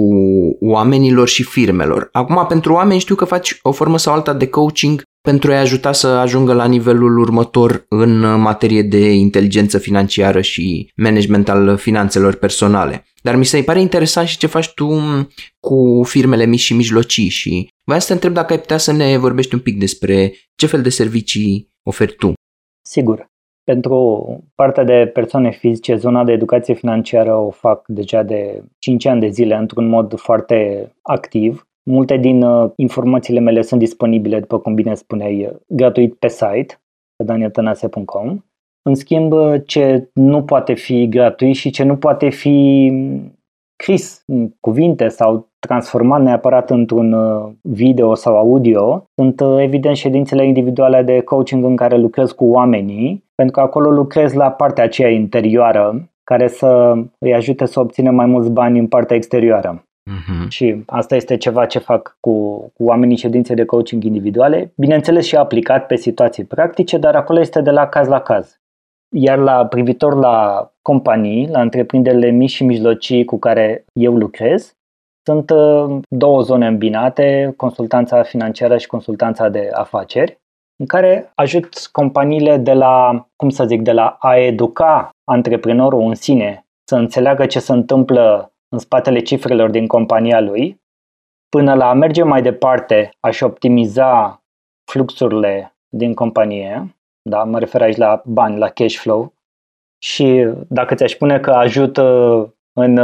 oamenilor și firmelor? Acum, pentru oameni știu că faci o formă sau alta de coaching pentru a-i ajuta să ajungă la nivelul următor în materie de inteligență financiară și management al finanțelor personale. Dar mi se pare interesant și ce faci tu cu firmele mici și mijlocii și vreau să te întreb dacă ai putea să ne vorbești un pic despre ce fel de servicii oferi tu. Sigur. Pentru partea de persoane fizice, zona de educație financiară o fac deja de 5 ani de zile într-un mod foarte activ Multe din uh, informațiile mele sunt disponibile, după cum bine spuneai, gratuit pe site, pe danieltanase.com. În schimb, ce nu poate fi gratuit și ce nu poate fi scris în cuvinte sau transformat neapărat într-un uh, video sau audio, sunt uh, evident ședințele individuale de coaching în care lucrez cu oamenii, pentru că acolo lucrez la partea aceea interioară care să îi ajute să obțină mai mulți bani în partea exterioară. Uh-huh. Și asta este ceva ce fac cu, cu oamenii ședințe de coaching individuale, bineînțeles și aplicat pe situații practice, dar acolo este de la caz la caz. Iar la privitor la companii, la întreprinderile mici și mijlocii cu care eu lucrez, sunt uh, două zone îmbinate, consultanța financiară și consultanța de afaceri, în care ajut companiile de la, cum să zic, de la a educa antreprenorul în sine să înțeleagă ce se întâmplă în spatele cifrelor din compania lui, până la a merge mai departe, aș optimiza fluxurile din companie, da, mă refer aici la bani, la cash flow, și dacă ți-aș spune că ajută în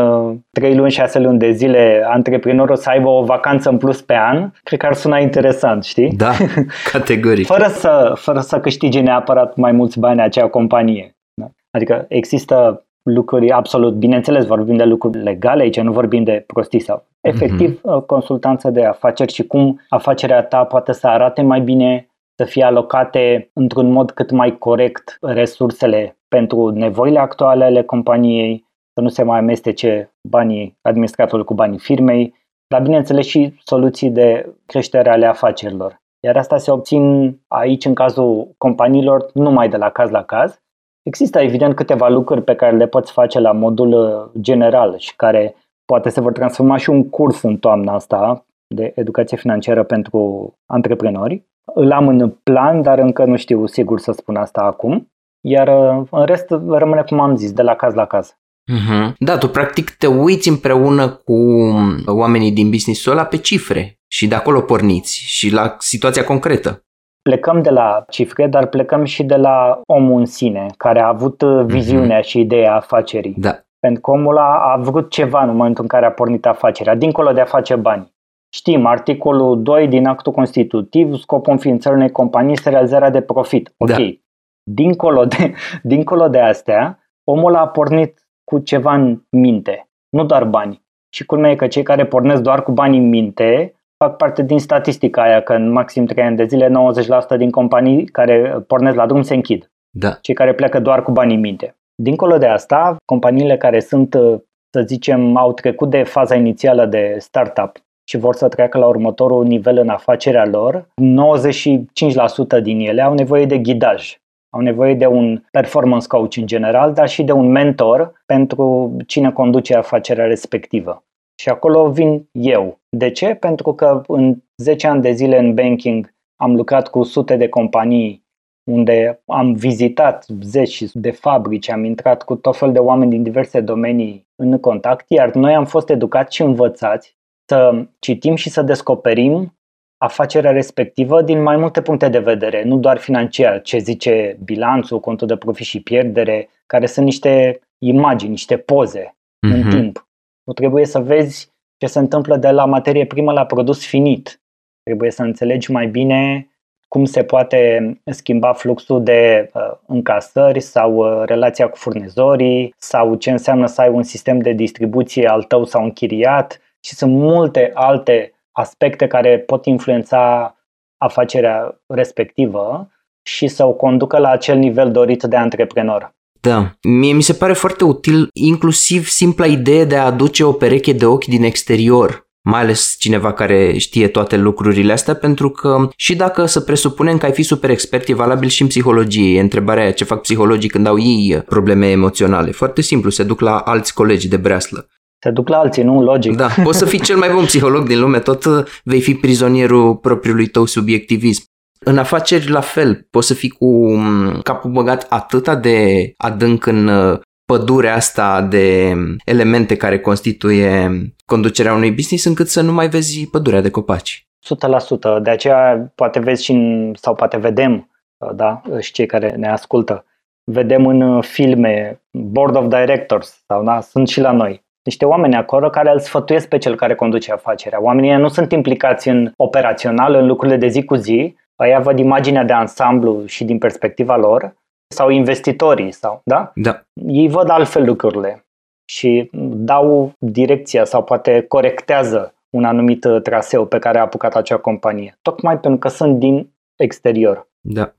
3 uh, luni, 6 luni de zile antreprenorul să aibă o vacanță în plus pe an, cred că ar suna interesant, știi? Da, <laughs> categoric. fără, să, fără să câștige neapărat mai mulți bani acea companie. Da? Adică există lucruri absolut, bineînțeles, vorbim de lucruri legale aici, nu vorbim de prostii sau efectiv uh-huh. consultanță de afaceri și cum afacerea ta poate să arate mai bine, să fie alocate într-un mod cât mai corect resursele pentru nevoile actuale ale companiei, să nu se mai amestece banii administratorului cu banii firmei, dar bineînțeles și soluții de creștere ale afacerilor. Iar asta se obțin aici în cazul companiilor numai de la caz la caz. Există evident câteva lucruri pe care le poți face la modul uh, general și care poate se vor transforma și un curs în toamna asta de educație financiară pentru antreprenori. Îl am în plan, dar încă nu știu sigur să spun asta acum. Iar uh, în rest rămâne cum am zis, de la caz la caz. Uh-huh. Da, tu practic te uiți împreună cu oamenii din business-ul ăla pe cifre și de acolo porniți și la situația concretă. Plecăm de la cifre, dar plecăm și de la omul în sine, care a avut uh, viziunea uh-huh. și ideea afacerii. Da. Pentru că omul a, a vrut ceva în momentul în care a pornit afacerea, dincolo de a face bani. Știm, articolul 2 din actul constitutiv, scopul înființării unei companii este realizarea de profit. Ok. Da. Dincolo, de, <laughs> dincolo de astea, omul a pornit cu ceva în minte, nu doar bani. Și culmea e că cei care pornesc doar cu bani în minte fac parte din statistica aia că în maxim 3 ani de zile 90% din companii care pornesc la drum se închid. Da. Cei care pleacă doar cu bani în minte. Dincolo de asta, companiile care sunt, să zicem, au trecut de faza inițială de startup și vor să treacă la următorul nivel în afacerea lor, 95% din ele au nevoie de ghidaj. Au nevoie de un performance coach în general, dar și de un mentor pentru cine conduce afacerea respectivă. Și acolo vin eu. De ce? Pentru că în 10 ani de zile în banking am lucrat cu sute de companii unde am vizitat zeci de fabrici, am intrat cu tot fel de oameni din diverse domenii în contact, iar noi am fost educați și învățați să citim și să descoperim afacerea respectivă din mai multe puncte de vedere, nu doar financiar, ce zice bilanțul, contul de profit și pierdere, care sunt niște imagini, niște poze mm-hmm. în mhm. timp. Nu trebuie să vezi ce se întâmplă de la materie primă la produs finit. Trebuie să înțelegi mai bine cum se poate schimba fluxul de uh, încasări sau uh, relația cu furnizorii sau ce înseamnă să ai un sistem de distribuție al tău sau închiriat și sunt multe alte aspecte care pot influența afacerea respectivă și să o conducă la acel nivel dorit de antreprenor. Da, mie mi se pare foarte util inclusiv simpla idee de a aduce o pereche de ochi din exterior mai ales cineva care știe toate lucrurile astea, pentru că și dacă să presupunem că ai fi super expert, e valabil și în psihologie. E întrebarea aia ce fac psihologii când au ei probleme emoționale. Foarte simplu, se duc la alți colegi de breaslă. Se duc la alții, nu? Logic. Da, poți să fii cel mai bun psiholog din lume, tot vei fi prizonierul propriului tău subiectivism. În afaceri, la fel, poți să fii cu capul băgat atâta de adânc în uh, pădurea asta de elemente care constituie conducerea unui business încât să nu mai vezi pădurea de copaci. 100%. De aceea poate vezi și în, sau poate vedem, uh, da, și cei care ne ascultă, vedem în uh, filme board of directors sau da, sunt și la noi. Niște oameni acolo care îl sfătuiesc pe cel care conduce afacerea. Oamenii nu sunt implicați în operațional, în lucrurile de zi cu zi, Aia văd imaginea de ansamblu și din perspectiva lor, sau investitorii, sau, da? Da. Ei văd altfel lucrurile și dau direcția sau poate corectează un anumit uh, traseu pe care a apucat acea companie, tocmai pentru că sunt din exterior. Da.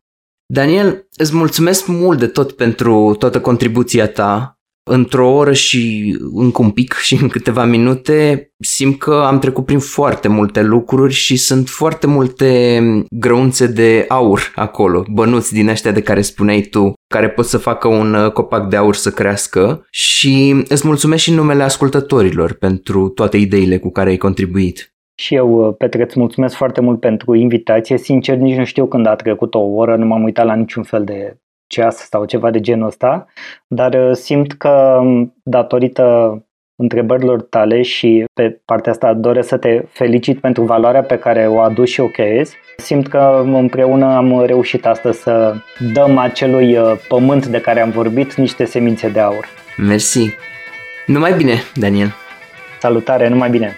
Daniel, îți mulțumesc mult de tot pentru toată contribuția ta într-o oră și încă un pic și în câteva minute simt că am trecut prin foarte multe lucruri și sunt foarte multe grăunțe de aur acolo, bănuți din ăștia de care spuneai tu, care pot să facă un uh, copac de aur să crească și îți mulțumesc și în numele ascultătorilor pentru toate ideile cu care ai contribuit. Și eu, uh, Petre, îți mulțumesc foarte mult pentru invitație. Sincer, nici nu știu când a trecut o oră, nu m-am uitat la niciun fel de ceas sau ceva de genul ăsta, dar uh, simt că um, datorită întrebărilor tale și pe partea asta doresc să te felicit pentru valoarea pe care o aduci și o creezi. Simt că împreună am reușit astăzi să dăm acelui uh, pământ de care am vorbit niște semințe de aur. Mersi. Numai bine, Daniel. Salutare, numai bine.